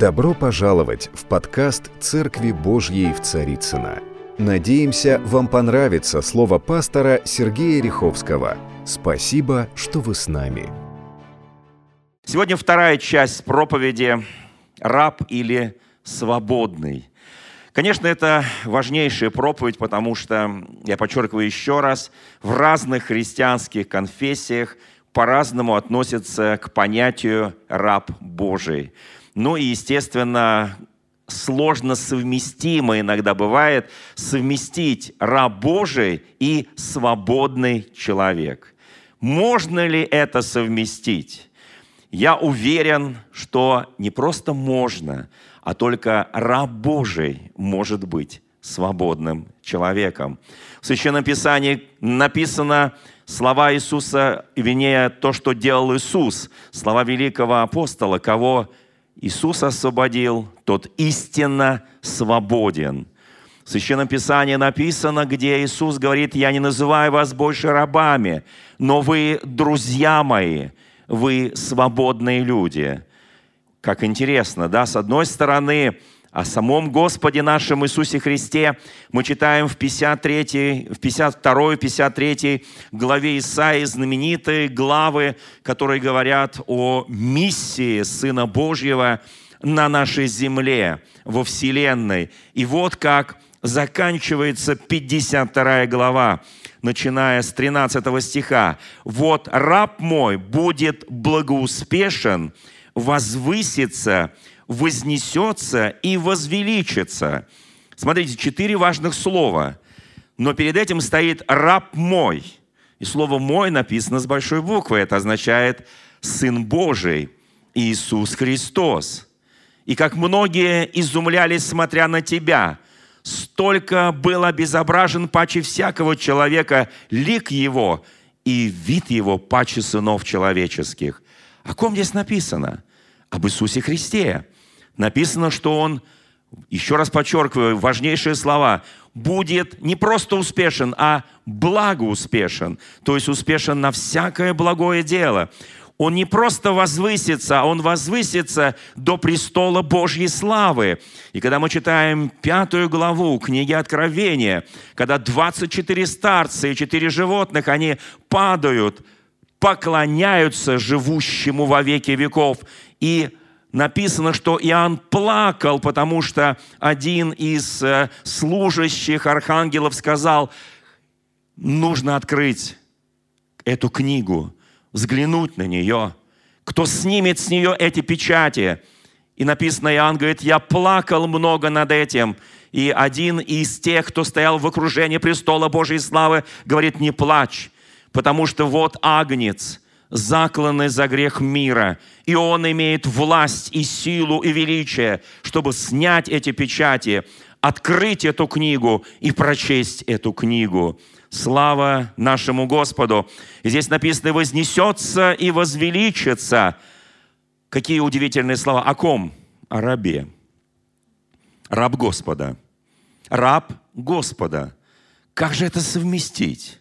Добро пожаловать в подкаст «Церкви Божьей в Царицына. Надеемся, вам понравится слово пастора Сергея Риховского. Спасибо, что вы с нами. Сегодня вторая часть проповеди «Раб или свободный». Конечно, это важнейшая проповедь, потому что, я подчеркиваю еще раз, в разных христианских конфессиях по-разному относятся к понятию «раб Божий». Ну и, естественно, сложно совместимо иногда бывает совместить раб Божий и свободный человек. Можно ли это совместить? Я уверен, что не просто можно, а только раб Божий может быть свободным человеком. В Священном Писании написано слова Иисуса, вернее, то, что делал Иисус, слова великого апостола, кого Иисус освободил, тот истинно свободен. В Священном Писании написано, где Иисус говорит, «Я не называю вас больше рабами, но вы друзья мои, вы свободные люди». Как интересно, да? С одной стороны, о самом Господе нашем Иисусе Христе мы читаем в 53, в 52, 53 главе Исаии знаменитые главы, которые говорят о миссии Сына Божьего на нашей земле, во Вселенной. И вот как заканчивается 52 глава, начиная с 13 стиха. «Вот раб мой будет благоуспешен, возвысится, вознесется и возвеличится. Смотрите, четыре важных слова. Но перед этим стоит «раб мой». И слово «мой» написано с большой буквы. Это означает «Сын Божий» Иисус Христос. И как многие изумлялись, смотря на тебя, столько был обезображен паче всякого человека лик его и вид его паче сынов человеческих. О ком здесь написано? Об Иисусе Христе написано, что он, еще раз подчеркиваю, важнейшие слова, будет не просто успешен, а благоуспешен, то есть успешен на всякое благое дело. Он не просто возвысится, а он возвысится до престола Божьей славы. И когда мы читаем пятую главу книги Откровения, когда 24 старца и 4 животных, они падают, поклоняются живущему во веки веков и написано, что Иоанн плакал, потому что один из э, служащих архангелов сказал, нужно открыть эту книгу, взглянуть на нее. Кто снимет с нее эти печати? И написано, Иоанн говорит, я плакал много над этим. И один из тех, кто стоял в окружении престола Божьей славы, говорит, не плачь, потому что вот агнец – закланы за грех мира, и Он имеет власть и силу и величие, чтобы снять эти печати, открыть эту книгу и прочесть эту книгу. Слава нашему Господу! И здесь написано «вознесется и возвеличится». Какие удивительные слова. О ком? О рабе. Раб Господа. Раб Господа. Как же это совместить?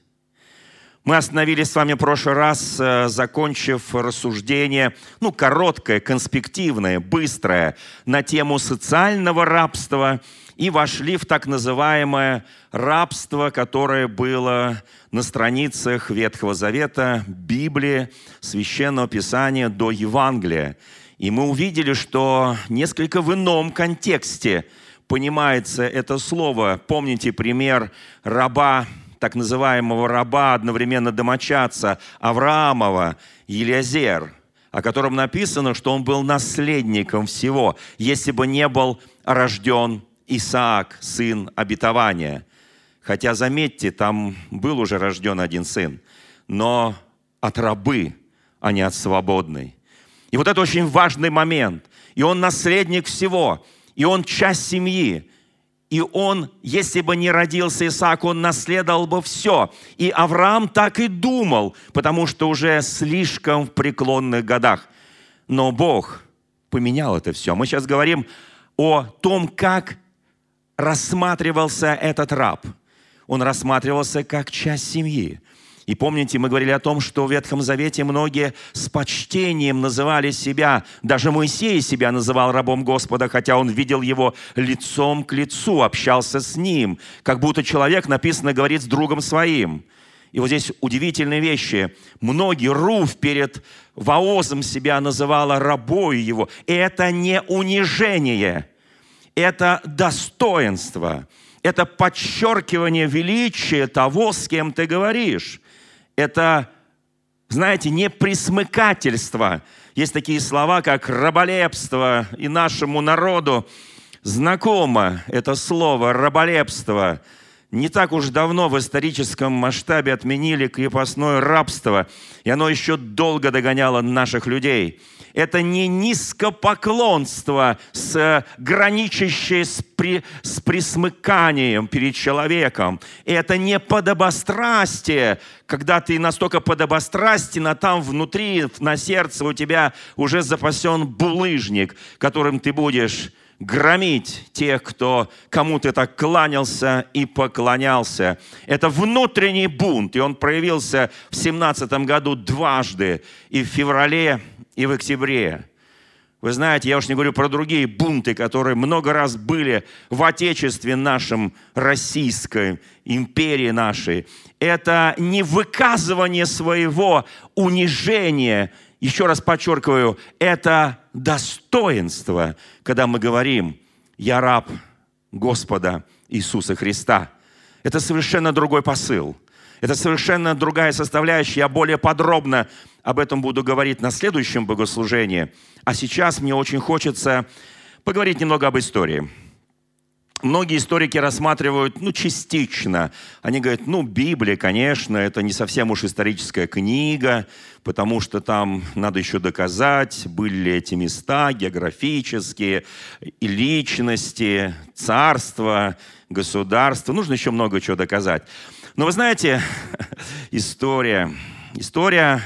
Мы остановились с вами в прошлый раз, э, закончив рассуждение, ну, короткое, конспективное, быстрое, на тему социального рабства и вошли в так называемое рабство, которое было на страницах Ветхого Завета, Библии, Священного Писания до Евангелия. И мы увидели, что несколько в ином контексте понимается это слово. Помните пример раба так называемого раба, одновременно домочадца Авраамова, Елизер, о котором написано, что он был наследником всего, если бы не был рожден Исаак, сын обетования. Хотя, заметьте, там был уже рожден один сын, но от рабы, а не от свободной. И вот это очень важный момент. И он наследник всего, и он часть семьи. И он, если бы не родился Исаак, он наследовал бы все. И Авраам так и думал, потому что уже слишком в преклонных годах. Но Бог поменял это все. Мы сейчас говорим о том, как рассматривался этот раб. Он рассматривался как часть семьи. И помните, мы говорили о том, что в Ветхом Завете многие с почтением называли себя, даже Моисей себя называл рабом Господа, хотя он видел его лицом к лицу, общался с ним, как будто человек, написано, говорит с другом своим. И вот здесь удивительные вещи. Многие Руф перед Ваозом себя называла рабой его. Это не унижение, это достоинство, это подчеркивание величия того, с кем ты говоришь это, знаете, не присмыкательство. Есть такие слова, как раболепство, и нашему народу знакомо это слово раболепство. Не так уж давно в историческом масштабе отменили крепостное рабство, и оно еще долго догоняло наших людей – это не низкопоклонство, с, граничащее с, при, с присмыканием перед человеком. Это не подобострастие, когда ты настолько подобострастен, а там внутри, на сердце у тебя уже запасен булыжник, которым ты будешь громить тех, кто кому ты так кланялся и поклонялся. Это внутренний бунт, и он проявился в 17 году дважды, и в феврале и в октябре. Вы знаете, я уж не говорю про другие бунты, которые много раз были в Отечестве нашем, Российской империи нашей. Это не выказывание своего унижения, еще раз подчеркиваю, это достоинство, когда мы говорим «Я раб Господа Иисуса Христа». Это совершенно другой посыл. Это совершенно другая составляющая. Я более подробно об этом буду говорить на следующем богослужении. А сейчас мне очень хочется поговорить немного об истории. Многие историки рассматривают, ну, частично. Они говорят, ну, Библия, конечно, это не совсем уж историческая книга, потому что там надо еще доказать, были ли эти места географические, и личности, царства, государства. Нужно еще много чего доказать. Но вы знаете, история, история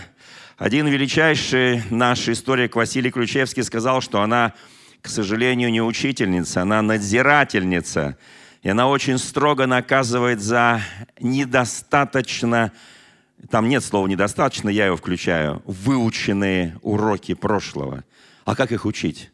один величайший наш историк Василий Ключевский сказал, что она, к сожалению, не учительница, она надзирательница. И она очень строго наказывает за недостаточно, там нет слова недостаточно, я его включаю, выученные уроки прошлого. А как их учить?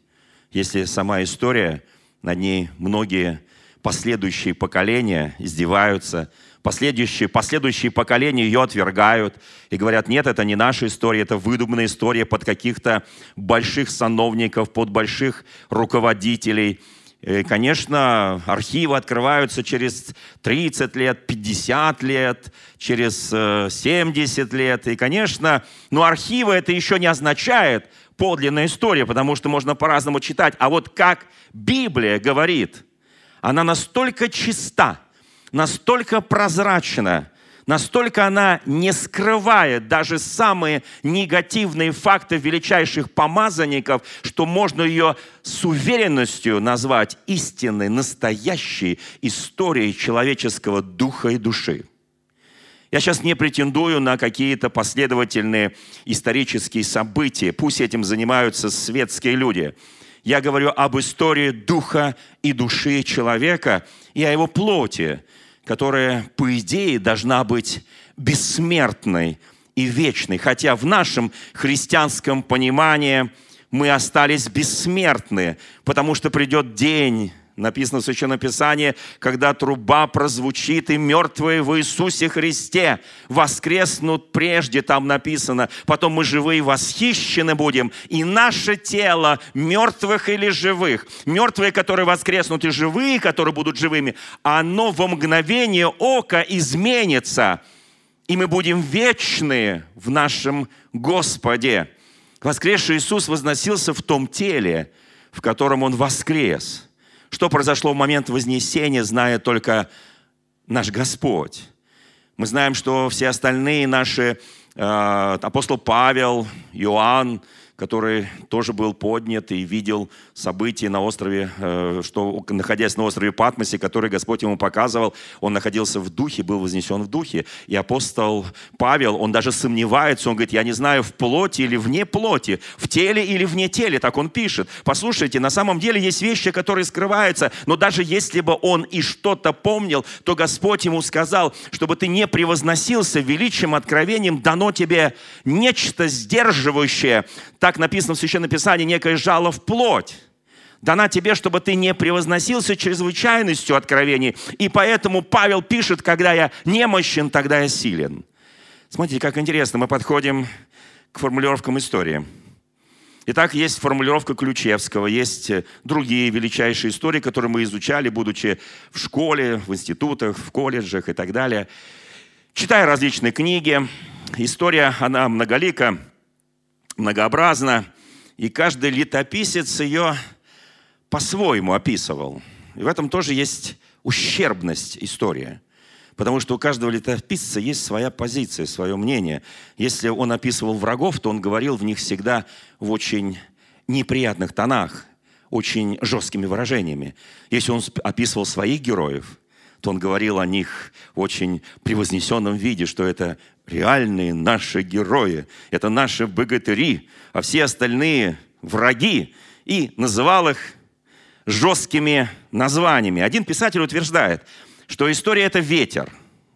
Если сама история, над ней многие последующие поколения издеваются – Последующие, последующие поколения ее отвергают и говорят, нет, это не наша история, это выдуманная история под каких-то больших сановников, под больших руководителей. И, конечно, архивы открываются через 30 лет, 50 лет, через 70 э, лет. И, конечно, но архивы это еще не означает подлинная история, потому что можно по-разному читать. А вот как Библия говорит, она настолько чиста, настолько прозрачна, настолько она не скрывает даже самые негативные факты величайших помазанников, что можно ее с уверенностью назвать истинной, настоящей историей человеческого духа и души. Я сейчас не претендую на какие-то последовательные исторические события. Пусть этим занимаются светские люди. Я говорю об истории духа и души человека и о его плоти, которая, по идее, должна быть бессмертной и вечной. Хотя в нашем христианском понимании мы остались бессмертны, потому что придет день, Написано в Священном Писании, когда труба прозвучит, и мертвые в Иисусе Христе воскреснут прежде, там написано. Потом мы живые восхищены будем, и наше тело мертвых или живых, мертвые, которые воскреснут, и живые, которые будут живыми, оно во мгновение ока изменится, и мы будем вечны в нашем Господе. Воскресший Иисус возносился в том теле, в котором Он воскрес – что произошло в момент Вознесения, знает только наш Господь. Мы знаем, что все остальные наши, э, апостол Павел, Иоанн, который тоже был поднят и видел события на острове, э, что находясь на острове Патмосе, который Господь ему показывал, он находился в духе, был вознесен в духе. И апостол Павел, он даже сомневается, он говорит, я не знаю, в плоти или вне плоти, в теле или вне теле, так он пишет. Послушайте, на самом деле есть вещи, которые скрываются, но даже если бы он и что-то помнил, то Господь ему сказал, чтобы ты не превозносился величием, откровением, дано тебе нечто сдерживающее, так написано в Священном Писании, некое жало в плоть. Дана тебе, чтобы ты не превозносился чрезвычайностью откровений. И поэтому Павел пишет, когда я немощен, тогда я силен. Смотрите, как интересно, мы подходим к формулировкам истории. Итак, есть формулировка Ключевского, есть другие величайшие истории, которые мы изучали, будучи в школе, в институтах, в колледжах и так далее. Читая различные книги, история, она многолика, многообразна, и каждый летописец ее по-своему описывал. И в этом тоже есть ущербность истории. Потому что у каждого летописца есть своя позиция, свое мнение. Если он описывал врагов, то он говорил в них всегда в очень неприятных тонах, очень жесткими выражениями. Если он описывал своих героев, то он говорил о них в очень превознесенном виде, что это реальные наши герои, это наши богатыри, а все остальные враги, и называл их жесткими названиями. Один писатель утверждает, что история – это ветер.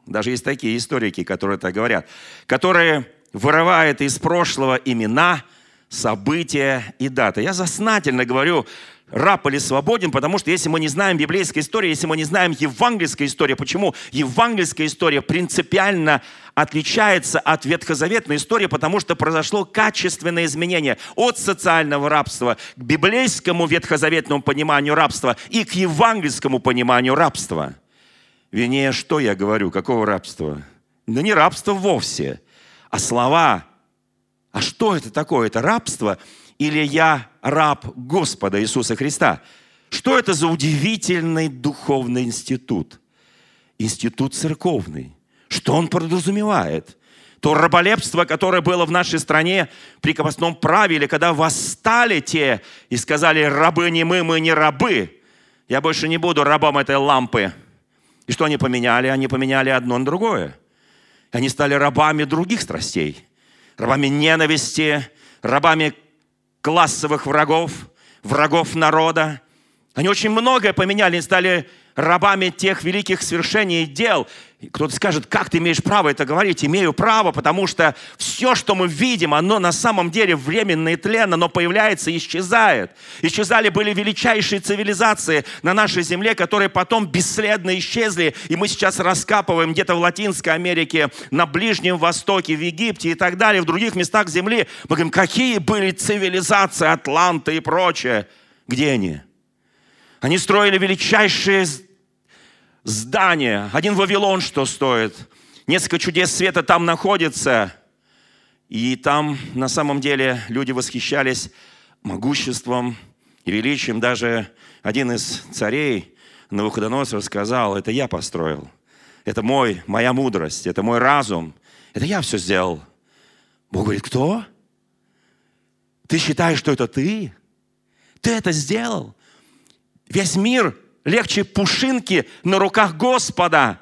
Даже есть такие историки, которые это говорят, которые вырывает из прошлого имена, события и даты. Я заснательно говорю раб или свободен, потому что если мы не знаем библейской истории, если мы не знаем евангельской истории, почему евангельская история принципиально отличается от ветхозаветной истории, потому что произошло качественное изменение от социального рабства к библейскому ветхозаветному пониманию рабства и к евангельскому пониманию рабства. Вернее, что я говорю, какого рабства? Да не рабство вовсе, а слова. А что это такое? Это рабство – или я раб Господа Иисуса Христа? Что это за удивительный духовный институт? Институт церковный. Что он подразумевает? То раболепство, которое было в нашей стране при крепостном праве, или когда восстали те и сказали, рабы не мы, мы не рабы. Я больше не буду рабом этой лампы. И что они поменяли? Они поменяли одно на другое. Они стали рабами других страстей. Рабами ненависти, рабами классовых врагов, врагов народа. Они очень многое поменяли, они стали рабами тех великих свершений и дел. Кто-то скажет, как ты имеешь право это говорить? Имею право, потому что все, что мы видим, оно на самом деле временно и тленно, оно появляется и исчезает. Исчезали были величайшие цивилизации на нашей земле, которые потом бесследно исчезли, и мы сейчас раскапываем где-то в Латинской Америке, на Ближнем Востоке, в Египте и так далее, в других местах земли. Мы говорим, какие были цивилизации, Атланта и прочее. Где они? Они строили величайшие здания. Один Вавилон что стоит. Несколько чудес света там находится. И там на самом деле люди восхищались могуществом и величием. Даже один из царей, Навуходоносор, сказал, это я построил. Это мой, моя мудрость, это мой разум. Это я все сделал. Бог говорит, кто? Ты считаешь, что это ты? Ты это сделал? Весь мир легче пушинки на руках Господа.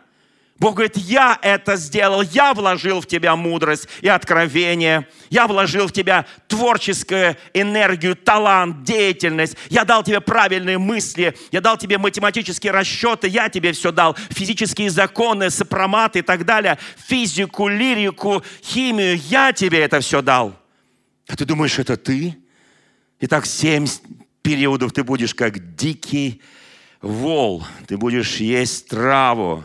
Бог говорит, я это сделал, я вложил в тебя мудрость и откровение, я вложил в тебя творческую энергию, талант, деятельность, я дал тебе правильные мысли, я дал тебе математические расчеты, я тебе все дал, физические законы, сопроматы и так далее, физику, лирику, химию, я тебе это все дал. А ты думаешь, это ты? Итак, семь периодов ты будешь как дикий вол, ты будешь есть траву,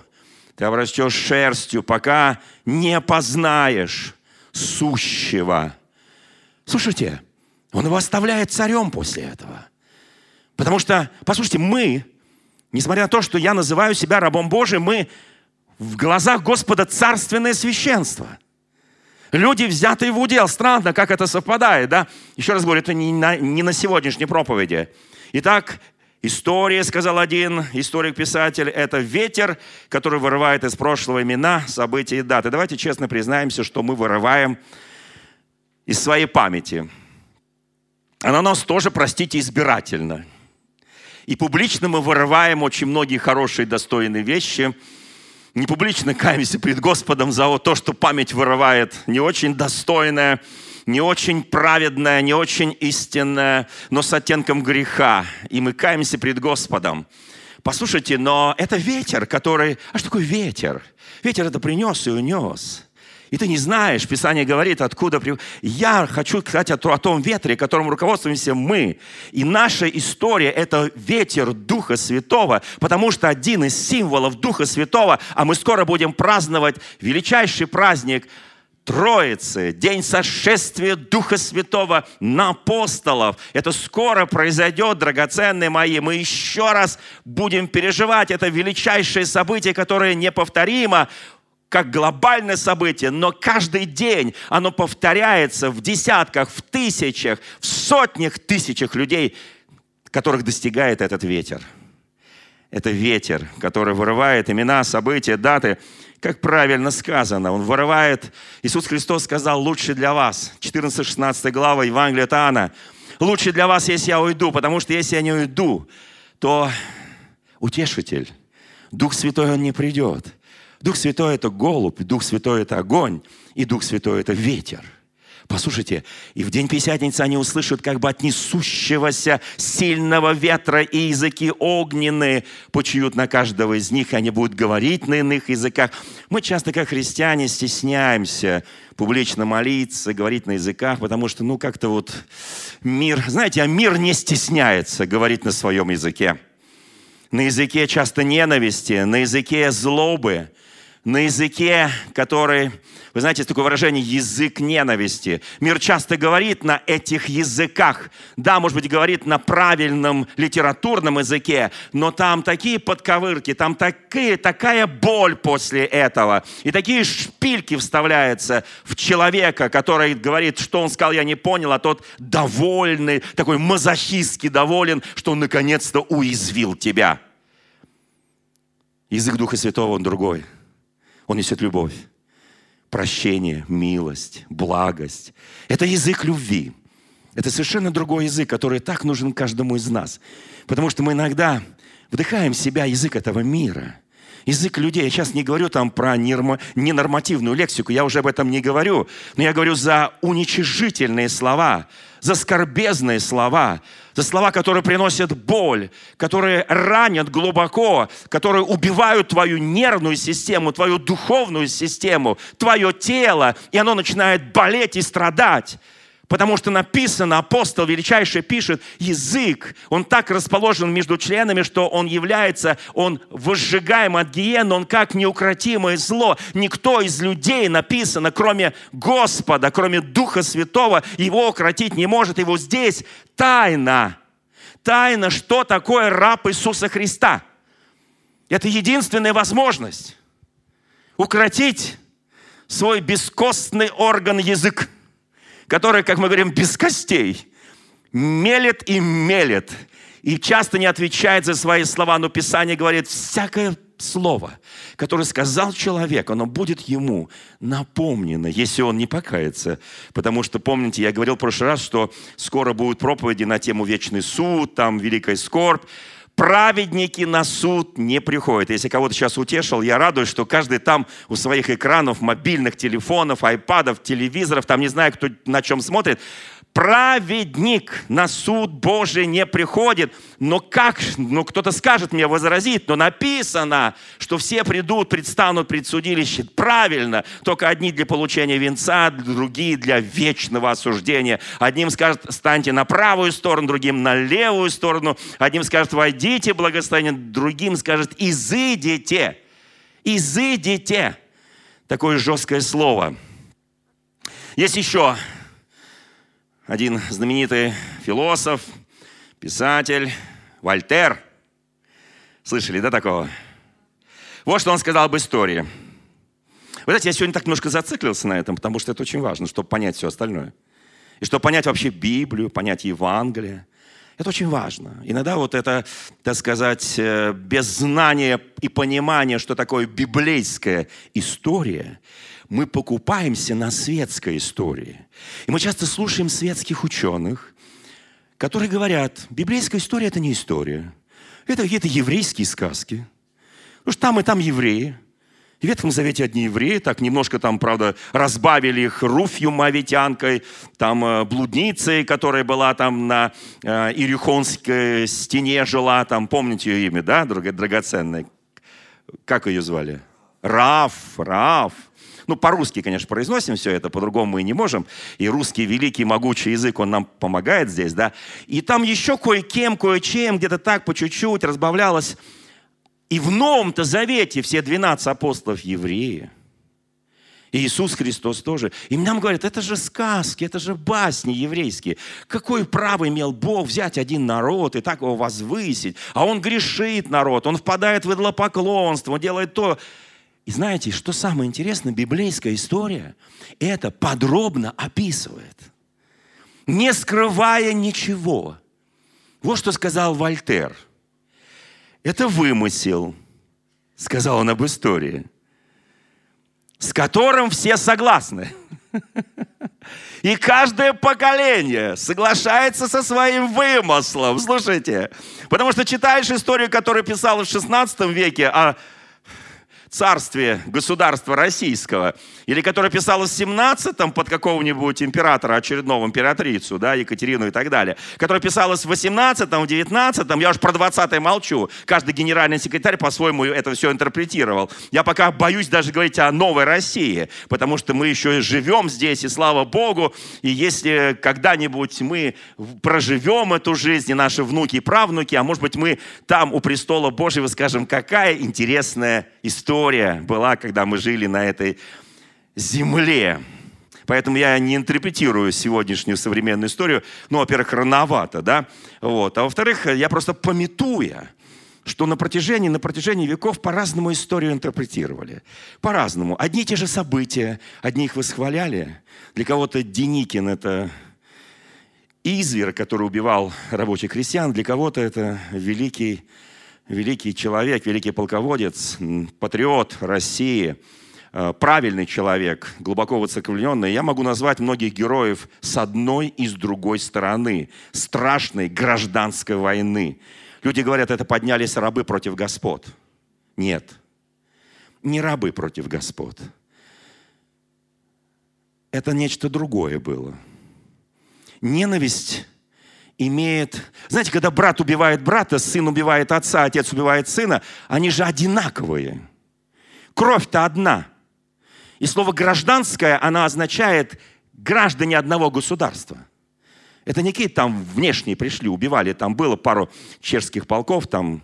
ты обрастешь шерстью, пока не познаешь сущего. Слушайте, он его оставляет царем после этого. Потому что, послушайте, мы, несмотря на то, что я называю себя рабом Божиим, мы в глазах Господа царственное священство – Люди, взятые в удел. Странно, как это совпадает, да? Еще раз говорю, это не на, не на сегодняшней проповеди. Итак, история, сказал один историк-писатель, это ветер, который вырывает из прошлого имена, события и даты. Давайте честно признаемся, что мы вырываем из своей памяти. она нас тоже, простите, избирательна. И публично мы вырываем очень многие хорошие, достойные вещи. Не публично каемся пред Господом за то, что память вырывает не очень достойное, не очень праведное, не очень истинное, но с оттенком греха. И мы каемся пред Господом. Послушайте, но это ветер, который... А что такое ветер? Ветер это принес и унес. И ты не знаешь, Писание говорит, откуда... Я хочу сказать о, о том ветре, которым руководствуемся мы. И наша история – это ветер Духа Святого, потому что один из символов Духа Святого, а мы скоро будем праздновать величайший праздник Троицы, день сошествия Духа Святого на апостолов. Это скоро произойдет, драгоценные мои. Мы еще раз будем переживать это величайшее событие, которое неповторимо как глобальное событие, но каждый день оно повторяется в десятках, в тысячах, в сотнях тысячах людей, которых достигает этот ветер. Это ветер, который вырывает имена, события, даты, как правильно сказано. Он вырывает, Иисус Христос сказал, лучше для вас. 14-16 глава Евангелия от. Лучше для вас, если я уйду, потому что если я не уйду, то утешитель, Дух Святой, Он не придет. Дух Святой – это голубь, Дух Святой – это огонь, и Дух Святой – это ветер. Послушайте, и в день Пятидесятницы они услышат как бы от несущегося сильного ветра, и языки огненные почуют на каждого из них, они будут говорить на иных языках. Мы часто, как христиане, стесняемся публично молиться, говорить на языках, потому что, ну, как-то вот мир, знаете, а мир не стесняется говорить на своем языке. На языке часто ненависти, на языке злобы – на языке, который, вы знаете, есть такое выражение «язык ненависти». Мир часто говорит на этих языках. Да, может быть, говорит на правильном литературном языке, но там такие подковырки, там такие, такая боль после этого. И такие шпильки вставляются в человека, который говорит, что он сказал, я не понял, а тот довольный, такой мазохистски доволен, что он наконец-то уязвил тебя. Язык Духа Святого, он другой – он несет любовь, прощение, милость, благость. Это язык любви. Это совершенно другой язык, который так нужен каждому из нас. Потому что мы иногда вдыхаем в себя язык этого мира – язык людей. Я сейчас не говорю там про ненормативную лексику, я уже об этом не говорю, но я говорю за уничижительные слова, за скорбезные слова, за слова, которые приносят боль, которые ранят глубоко, которые убивают твою нервную систему, твою духовную систему, твое тело, и оно начинает болеть и страдать. Потому что написано, апостол величайший пишет, язык, он так расположен между членами, что он является, он возжигаем от гиены, он как неукротимое зло. Никто из людей, написано, кроме Господа, кроме Духа Святого, его укротить не может. Его здесь тайна. Тайна, что такое раб Иисуса Христа. Это единственная возможность укротить свой бескостный орган язык который, как мы говорим, без костей, мелет и мелет, и часто не отвечает за свои слова, но Писание говорит, всякое слово, которое сказал человек, оно будет ему напомнено, если он не покается. Потому что, помните, я говорил в прошлый раз, что скоро будут проповеди на тему «Вечный суд», там «Великая скорбь», праведники на суд не приходят. Если кого-то сейчас утешил, я радуюсь, что каждый там у своих экранов, мобильных телефонов, айпадов, телевизоров, там не знаю, кто на чем смотрит, праведник на суд Божий не приходит. Но как, ну кто-то скажет мне, возразит, но написано, что все придут, предстанут пред судилище. Правильно, только одни для получения венца, другие для вечного осуждения. Одним скажет, станьте на правую сторону, другим на левую сторону. Одним скажет, войдите благословение, другим скажет, изыдите. Изыдите. Такое жесткое слово. Есть еще один знаменитый философ, писатель Вольтер. Слышали, да, такого? Вот что он сказал об истории. Вы знаете, я сегодня так немножко зациклился на этом, потому что это очень важно, чтобы понять все остальное. И чтобы понять вообще Библию, понять Евангелие. Это очень важно. Иногда вот это, так сказать, э, без знания и понимания, что такое библейская история, мы покупаемся на светской истории. И мы часто слушаем светских ученых, которые говорят, библейская история – это не история. Это какие-то еврейские сказки. Потому что там и там евреи. И в Ветхом Завете одни евреи, так немножко там, правда, разбавили их Руфью Мавитянкой, там э, блудницей, которая была там на э, Ирихонской стене жила, там, помните ее имя, да, драгоценная? Как ее звали? Раф, Раф. Ну, по-русски, конечно, произносим все это, по-другому мы не можем. И русский великий могучий язык, он нам помогает здесь, да. И там еще кое-кем, кое-чем, где-то так по чуть-чуть разбавлялось. И в Новом-то Завете все 12 апостолов евреи. И Иисус Христос тоже. И нам говорят, это же сказки, это же басни еврейские. Какое право имел Бог взять один народ и так его возвысить? А он грешит народ, он впадает в идлопоклонство, он делает то. И знаете, что самое интересное, библейская история это подробно описывает, не скрывая ничего. Вот что сказал Вольтер. Это вымысел, сказал он об истории, с которым все согласны. И каждое поколение соглашается со своим вымыслом. Слушайте, потому что читаешь историю, которую писал в 16 веке о царстве государства российского, или которая писалась в 17-м под какого-нибудь императора, очередного императрицу, да, Екатерину и так далее, которая писалась в 18-м, в 19-м, я уж про 20-й молчу, каждый генеральный секретарь по-своему это все интерпретировал. Я пока боюсь даже говорить о новой России, потому что мы еще живем здесь, и слава Богу, и если когда-нибудь мы проживем эту жизнь, и наши внуки и правнуки, а может быть мы там у престола Божьего скажем, какая интересная история история была, когда мы жили на этой земле. Поэтому я не интерпретирую сегодняшнюю современную историю. Ну, во-первых, рановато, да? Вот. А во-вторых, я просто пометуя, что на протяжении, на протяжении веков по-разному историю интерпретировали. По-разному. Одни и те же события, одни их восхваляли. Для кого-то Деникин – это изверг, который убивал рабочих крестьян. Для кого-то это великий великий человек, великий полководец, патриот России, э, правильный человек, глубоко высоковленный. Я могу назвать многих героев с одной и с другой стороны страшной гражданской войны. Люди говорят, это поднялись рабы против господ. Нет, не рабы против господ. Это нечто другое было. Ненависть имеет... Знаете, когда брат убивает брата, сын убивает отца, отец убивает сына, они же одинаковые. Кровь-то одна. И слово «гражданское», оно означает граждане одного государства. Это не какие-то там внешние пришли, убивали. Там было пару чешских полков, там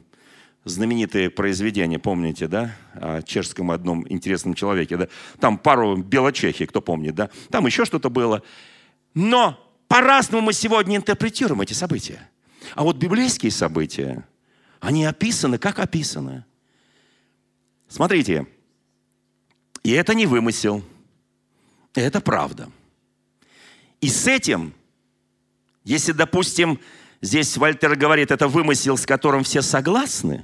знаменитые произведения, помните, да, о чешском одном интересном человеке, да? Там пару белочехи, кто помнит, да? Там еще что-то было. Но по-разному мы сегодня интерпретируем эти события. А вот библейские события, они описаны, как описаны. Смотрите, и это не вымысел, это правда. И с этим, если, допустим, здесь Вальтер говорит, это вымысел, с которым все согласны,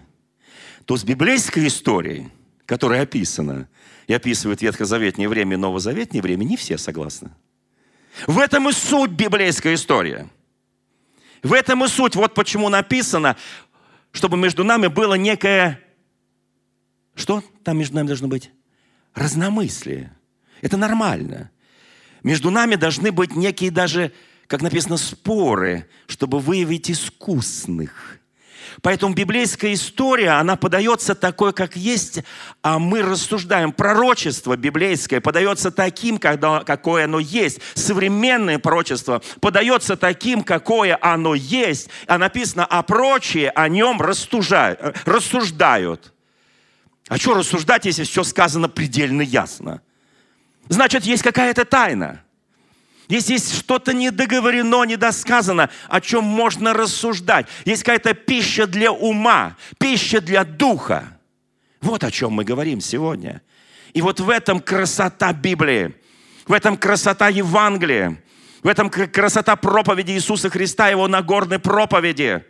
то с библейской историей, которая описана, и описывает ветхозаветнее время и новозаветнее время, не все согласны. В этом и суть библейской истории. В этом и суть. Вот почему написано, чтобы между нами было некое... Что там между нами должно быть? Разномыслие. Это нормально. Между нами должны быть некие даже, как написано, споры, чтобы выявить искусных. Поэтому библейская история, она подается такой, как есть, а мы рассуждаем. Пророчество библейское подается таким, какое оно есть. Современное пророчество подается таким, какое оно есть. А написано, а прочие о нем рассуждают. рассуждают. А что рассуждать, если все сказано предельно ясно? Значит, есть какая-то тайна. Если есть что-то недоговорено, недосказано, о чем можно рассуждать. Есть какая-то пища для ума, пища для духа. Вот о чем мы говорим сегодня. И вот в этом красота Библии, в этом красота Евангелия, в этом красота проповеди Иисуса Христа, Его Нагорной проповеди.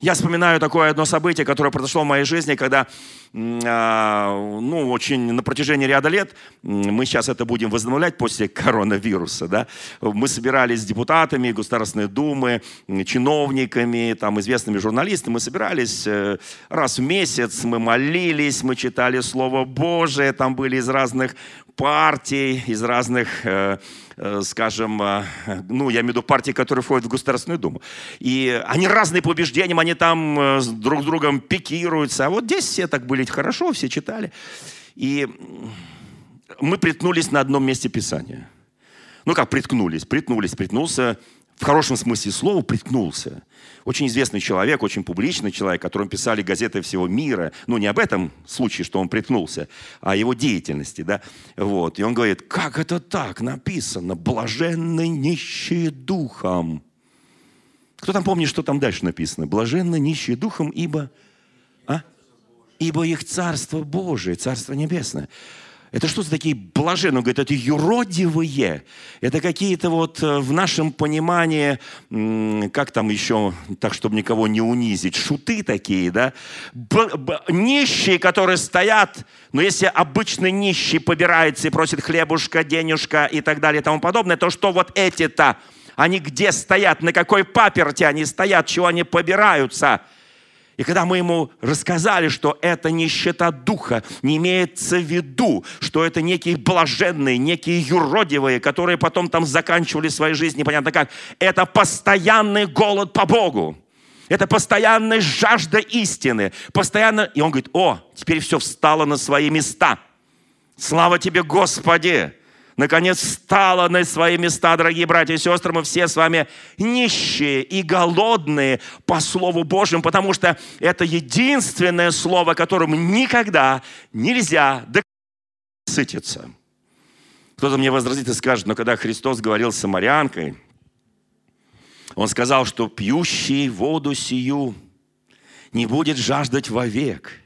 Я вспоминаю такое одно событие, которое произошло в моей жизни, когда, ну, очень на протяжении ряда лет, мы сейчас это будем возобновлять после коронавируса, да, мы собирались с депутатами Государственной Думы, чиновниками, там, известными журналистами, мы собирались э, раз в месяц, мы молились, мы читали Слово Божие, там были из разных партий, из разных э, Э, скажем, ну, я имею в виду партии, которые входят в Государственную Думу. И они разные по убеждениям, они там друг с другом пикируются. А вот здесь все так были хорошо, все читали. И мы приткнулись на одном месте Писания. Ну, как приткнулись? Приткнулись, приткнулся в хорошем смысле слова приткнулся. Очень известный человек, очень публичный человек, которому писали газеты всего мира. Ну, не об этом случае, что он приткнулся, а о его деятельности. Да? Вот. И он говорит, как это так написано? Блаженны нищие духом. Кто там помнит, что там дальше написано? Блаженны нищие духом, ибо... Ибо их Царство Божие, Царство Небесное. Это что за такие блаженные? Он говорит, это юродивые. Это какие-то вот э, в нашем понимании, как там еще, так, чтобы никого не унизить, шуты такие, да? Б- б- нищие, которые стоят, но если обычный нищий побирается и просит хлебушка, денежка и так далее и тому подобное, то что вот эти-то, они где стоят, на какой паперте они стоят, чего они побираются – и когда мы ему рассказали, что это нищета духа, не имеется в виду, что это некие блаженные, некие юродивые, которые потом там заканчивали свои жизни, непонятно как. Это постоянный голод по Богу. Это постоянная жажда истины. Постоянно... И он говорит, о, теперь все встало на свои места. Слава тебе, Господи! Наконец встала на свои места, дорогие братья и сестры. Мы все с вами нищие и голодные по Слову Божьему, потому что это единственное Слово, которым никогда нельзя сытиться. Кто-то мне возразит и скажет, но когда Христос говорил с самарянкой, Он сказал, что пьющий воду сию не будет жаждать вовек –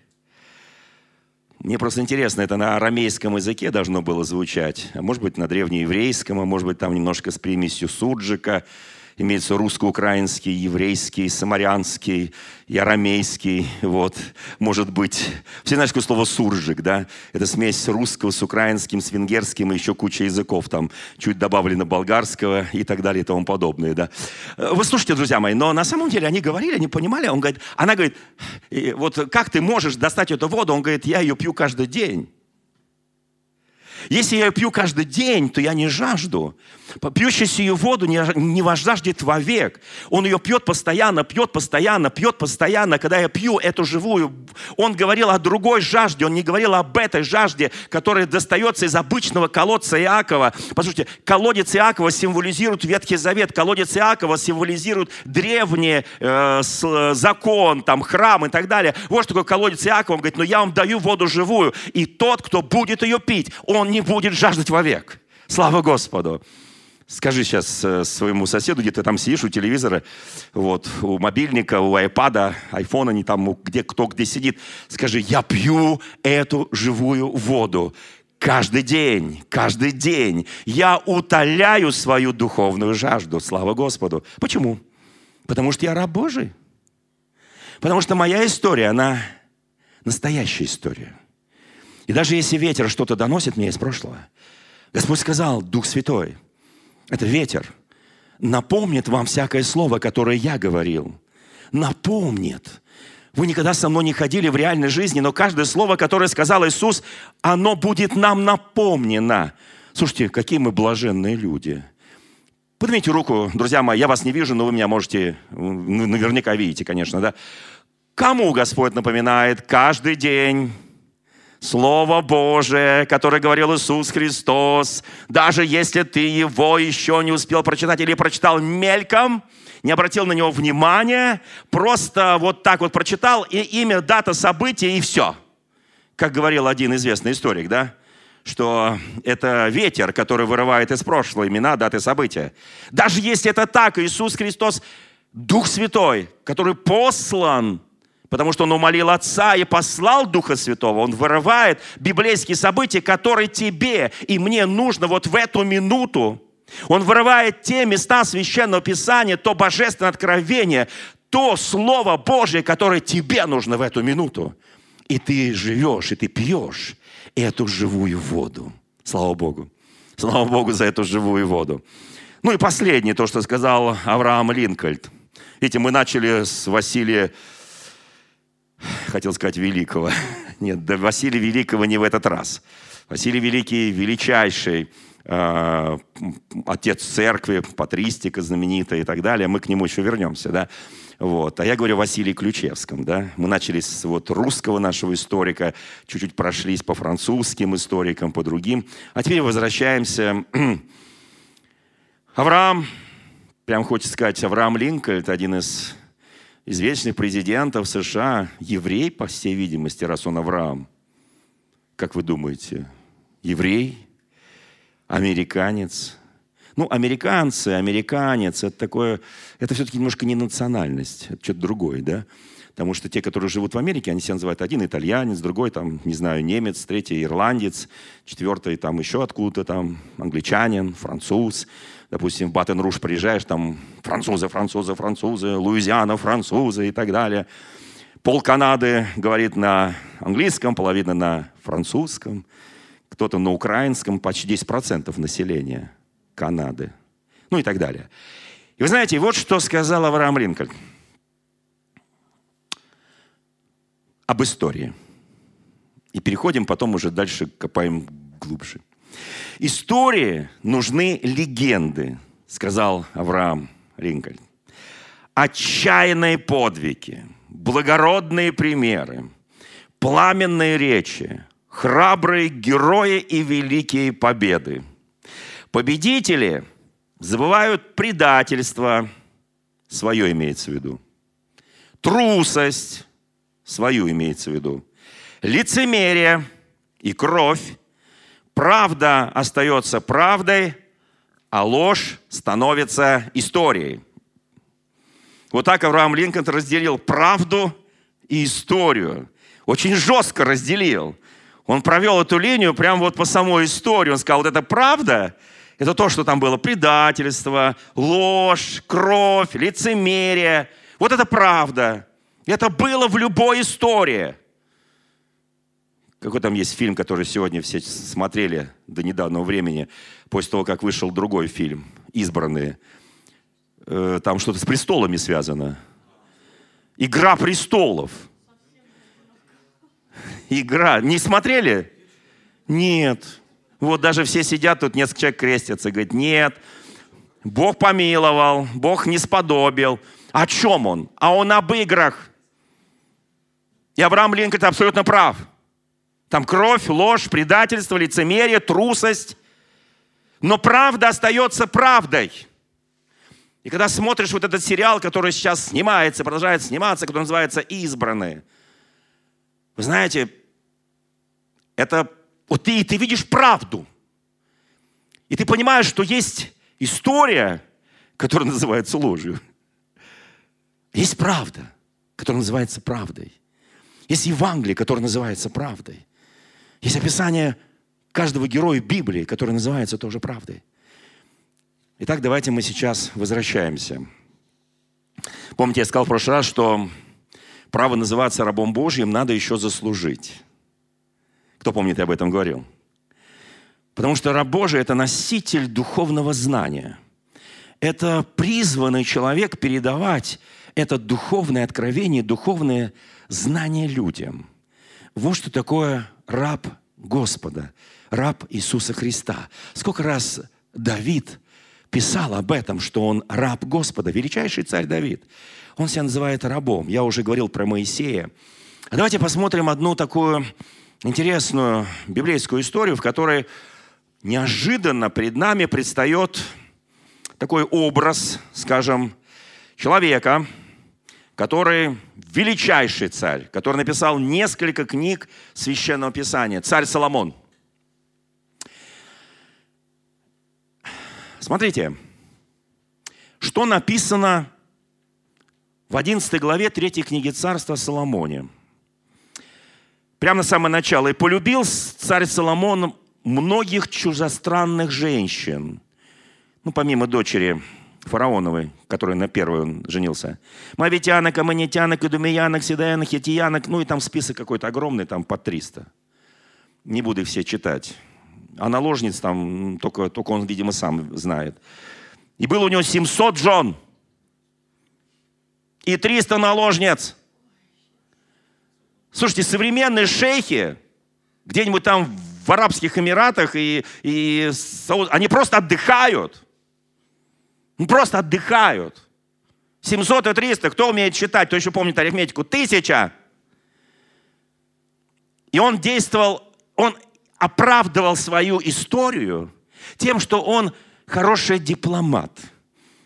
мне просто интересно, это на арамейском языке должно было звучать, а может быть на древнееврейском, а может быть там немножко с примесью суджика имеется русско-украинский, еврейский, самарянский и арамейский, вот, может быть. Все знают, какое слово «суржик», да? Это смесь русского с украинским, с венгерским и еще куча языков там, чуть добавлено болгарского и так далее и тому подобное, да? Вы слушайте, друзья мои, но на самом деле они говорили, они понимали, он говорит, она говорит, вот как ты можешь достать эту воду? Он говорит, я ее пью каждый день. Если я пью каждый день, то я не жажду. Пьющий сию воду не, не возжаждет вовек. Он ее пьет постоянно, пьет постоянно, пьет постоянно. Когда я пью эту живую, он говорил о другой жажде, он не говорил об этой жажде, которая достается из обычного колодца Иакова. Послушайте, колодец Иакова символизирует Ветхий Завет, колодец Иакова символизирует древний э, закон, там, храм и так далее. Вот что такое колодец Иакова. Он говорит, но я вам даю воду живую, и тот, кто будет ее пить, он не будет жаждать вовек. Слава Господу! Скажи сейчас э, своему соседу, где ты там сидишь у телевизора, вот, у мобильника, у айпада, айфона, не там, где кто где сидит. Скажи, я пью эту живую воду. Каждый день, каждый день я утоляю свою духовную жажду. Слава Господу. Почему? Потому что я раб Божий. Потому что моя история, она настоящая история. И даже если ветер что-то доносит мне из прошлого, Господь сказал, Дух Святой, это ветер, напомнит вам всякое слово, которое я говорил. Напомнит. Вы никогда со мной не ходили в реальной жизни, но каждое слово, которое сказал Иисус, оно будет нам напомнено. Слушайте, какие мы блаженные люди. Поднимите руку, друзья мои, я вас не вижу, но вы меня можете, наверняка видите, конечно, да. Кому Господь напоминает каждый день? Слово Божие, которое говорил Иисус Христос, даже если ты его еще не успел прочитать или прочитал мельком, не обратил на него внимания, просто вот так вот прочитал, и имя, дата события, и все. Как говорил один известный историк, да? что это ветер, который вырывает из прошлого имена, даты события. Даже если это так, Иисус Христос, Дух Святой, который послан потому что он умолил Отца и послал Духа Святого. Он вырывает библейские события, которые тебе и мне нужно вот в эту минуту. Он вырывает те места Священного Писания, то божественное откровение, то Слово Божье, которое тебе нужно в эту минуту. И ты живешь, и ты пьешь эту живую воду. Слава Богу. Слава Богу за эту живую воду. Ну и последнее, то, что сказал Авраам Линкольд. Видите, мы начали с Василия, хотел сказать, Великого. Нет, да Василия Великого не в этот раз. Василий Великий величайший э, отец церкви, патристика знаменитая и так далее. Мы к нему еще вернемся, да. Вот. А я говорю о Василии Ключевском. Да? Мы начали с вот, русского нашего историка, чуть-чуть прошлись по французским историкам, по другим. А теперь возвращаемся. Авраам, прям хочется сказать, Авраам Линкольн, это один из известных президентов США, еврей, по всей видимости, раз он Авраам. Как вы думаете, еврей, американец – ну, американцы, американец, это такое, это все-таки немножко не национальность, это что-то другое, да? Потому что те, которые живут в Америке, они себя называют один итальянец, другой там, не знаю, немец, третий ирландец, четвертый там еще откуда-то там, англичанин, француз. Допустим, в Батен-Руш приезжаешь, там французы, французы, французы, Луизиана, французы и так далее. Пол Канады говорит на английском, половина на французском, кто-то на украинском, почти 10% населения – Канады. Ну и так далее. И вы знаете, вот что сказал Авраам Линкольн об истории. И переходим потом уже дальше, копаем глубже. Истории нужны легенды, сказал Авраам Линкольн. Отчаянные подвиги, благородные примеры, пламенные речи, храбрые герои и великие победы – Победители забывают предательство, свое имеется в виду, трусость, свою имеется в виду, лицемерие и кровь, правда остается правдой, а ложь становится историей. Вот так Авраам Линкольн разделил правду и историю. Очень жестко разделил. Он провел эту линию прямо вот по самой истории. Он сказал, вот это правда, это то, что там было предательство, ложь, кровь, лицемерие. Вот это правда. Это было в любой истории. Какой там есть фильм, который сегодня все смотрели до недавнего времени, после того, как вышел другой фильм, «Избранные». Э, там что-то с престолами связано. «Игра престолов». Игра. Не смотрели? Нет. Вот даже все сидят, тут несколько человек крестятся. Говорит, нет, Бог помиловал, Бог не сподобил. О чем он? А он об играх. И Авраам Линкольн абсолютно прав. Там кровь, ложь, предательство, лицемерие, трусость. Но правда остается правдой. И когда смотришь вот этот сериал, который сейчас снимается, продолжает сниматься, который называется «Избранные», вы знаете, это вот ты, ты видишь правду. И ты понимаешь, что есть история, которая называется ложью. Есть правда, которая называется правдой. Есть Евангелие, которое называется правдой. Есть описание каждого героя Библии, которое называется тоже правдой. Итак, давайте мы сейчас возвращаемся. Помните, я сказал в прошлый раз, что право называться рабом Божьим надо еще заслужить. Кто помнит, я об этом говорил? Потому что раб Божий – это носитель духовного знания. Это призванный человек передавать это духовное откровение, духовное знание людям. Вот что такое раб Господа, раб Иисуса Христа. Сколько раз Давид писал об этом, что он раб Господа, величайший царь Давид. Он себя называет рабом. Я уже говорил про Моисея. А давайте посмотрим одну такую интересную библейскую историю, в которой неожиданно пред нами предстает такой образ, скажем, человека, который величайший царь, который написал несколько книг Священного Писания, царь Соломон. Смотрите, что написано в 11 главе 3 книги Царства Соломоне – прямо на самое начало. «И полюбил царь Соломон многих чужестранных женщин». Ну, помимо дочери фараоновой, который на первой он женился. Мавитянок, Аманитянок, Идумиянок, Сидаянок, Хитиянок, ну и там список какой-то огромный, там по 300. Не буду их все читать. А наложниц там только, только он, видимо, сам знает. И было у него 700 жен и 300 наложниц. Слушайте, современные шейхи, где-нибудь там в Арабских Эмиратах, и, и они просто отдыхают. Просто отдыхают. 700 и 300, кто умеет считать, кто еще помнит арифметику? Тысяча. И он действовал, он оправдывал свою историю тем, что он хороший дипломат.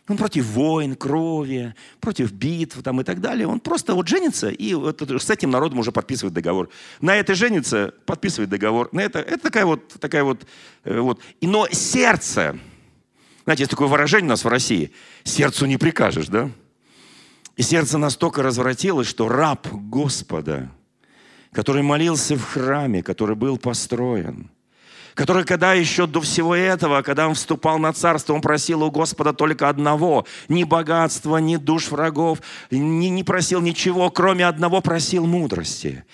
Он против войн, крови, против битв там, и так далее. Он просто вот женится и вот с этим народом уже подписывает договор. На это женится, подписывает договор. На это, это такая вот, такая вот, э, вот. Но сердце, знаете, есть такое выражение у нас в России, сердцу не прикажешь, да? И сердце настолько развратилось, что раб Господа, который молился в храме, который был построен – который, когда еще до всего этого, когда он вступал на царство, он просил у Господа только одного, ни богатства, ни душ врагов, не, не просил ничего, кроме одного просил мудрости.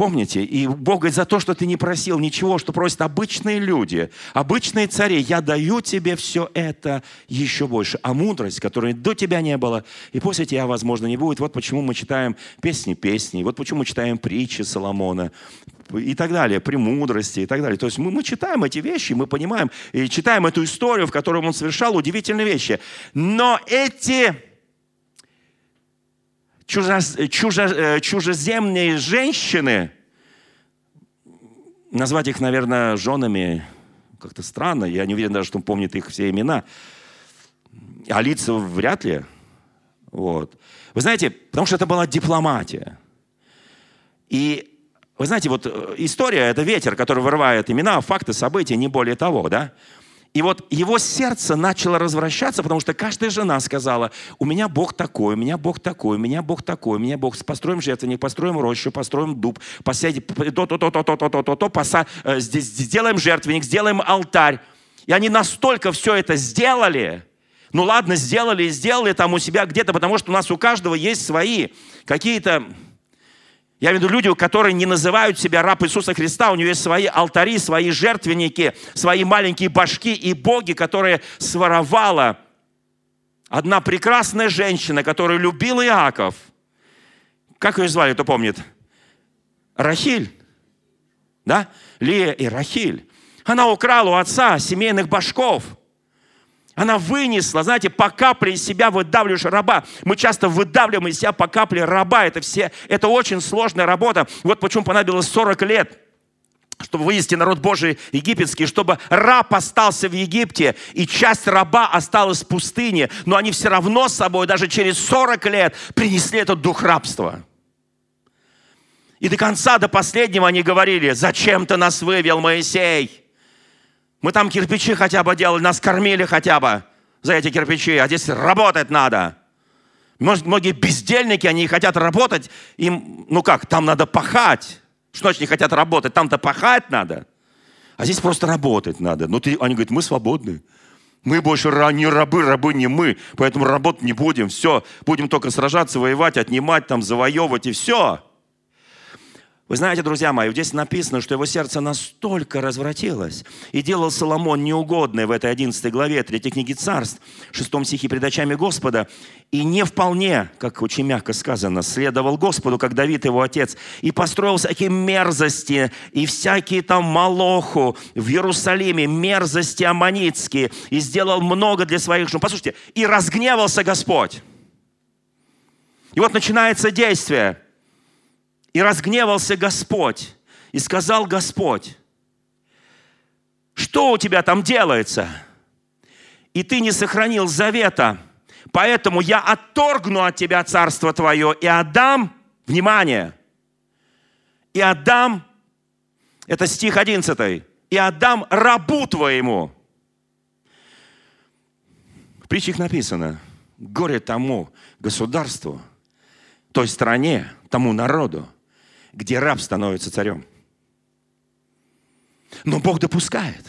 Помните, и Бог говорит, за то, что ты не просил ничего, что просят обычные люди, обычные цари, я даю тебе все это еще больше. А мудрость, которой до тебя не было, и после тебя, возможно, не будет. Вот почему мы читаем песни песни, вот почему мы читаем притчи Соломона, и так далее, премудрости и так далее. То есть мы, мы читаем эти вещи, мы понимаем, и читаем эту историю, в которой он совершал удивительные вещи. Но эти чужо, чужо, э, чужеземные женщины, назвать их, наверное, женами как-то странно, я не уверен даже, что он помнит их все имена, а лица вряд ли. Вот. Вы знаете, потому что это была дипломатия. И вы знаете, вот э, история – это ветер, который вырывает имена, факты, события, не более того, да? И вот его сердце начало развращаться, потому что каждая жена сказала, у меня Бог такой, у меня Бог такой, у меня Бог такой, у меня Бог, построим жертвенник, построим рощу, построим дуб, посадим то-то, то-то, то-то, то-то, то поса, э, сделаем жертвенник, сделаем алтарь. И они настолько все это сделали, ну ладно, сделали и сделали там у себя где-то, потому что у нас у каждого есть свои какие-то я имею в виду люди, которые не называют себя раб Иисуса Христа, у него есть свои алтари, свои жертвенники, свои маленькие башки и боги, которые своровала одна прекрасная женщина, которую любил Иаков. Как ее звали, кто помнит? Рахиль. Да? Лия и Рахиль. Она украла у отца семейных башков – она вынесла, знаете, по капле из себя выдавливаешь раба. Мы часто выдавливаем из себя по капле раба. Это, все, это очень сложная работа. Вот почему понадобилось 40 лет чтобы вывести народ Божий египетский, чтобы раб остался в Египте, и часть раба осталась в пустыне, но они все равно с собой даже через 40 лет принесли этот дух рабства. И до конца, до последнего они говорили, зачем ты нас вывел, Моисей? Мы там кирпичи хотя бы делали, нас кормили хотя бы за эти кирпичи, а здесь работать надо. Может, многие бездельники, они хотят работать, им, ну как, там надо пахать. Что значит не хотят работать? Там-то пахать надо. А здесь просто работать надо. Ну, ты, они говорят, мы свободны. Мы больше не рабы, рабы не мы, поэтому работать не будем. Все, будем только сражаться, воевать, отнимать, там, завоевывать и все. Вы знаете, друзья мои, здесь написано, что его сердце настолько развратилось, и делал Соломон неугодное в этой 11 главе 3 книги Царств, 6 стихе пред очами Господа, и не вполне, как очень мягко сказано, следовал Господу, как Давид его отец, и построил всякие мерзости, и всякие там молоху в Иерусалиме, мерзости аммонитские, и сделал много для своих жен. Послушайте, и разгневался Господь. И вот начинается действие – и разгневался Господь. И сказал Господь, что у тебя там делается? И ты не сохранил завета, поэтому я отторгну от тебя царство твое и отдам, внимание, и отдам, это стих 11, и отдам рабу твоему. В притчах написано, горе тому государству, той стране, тому народу, где раб становится царем. Но Бог допускает,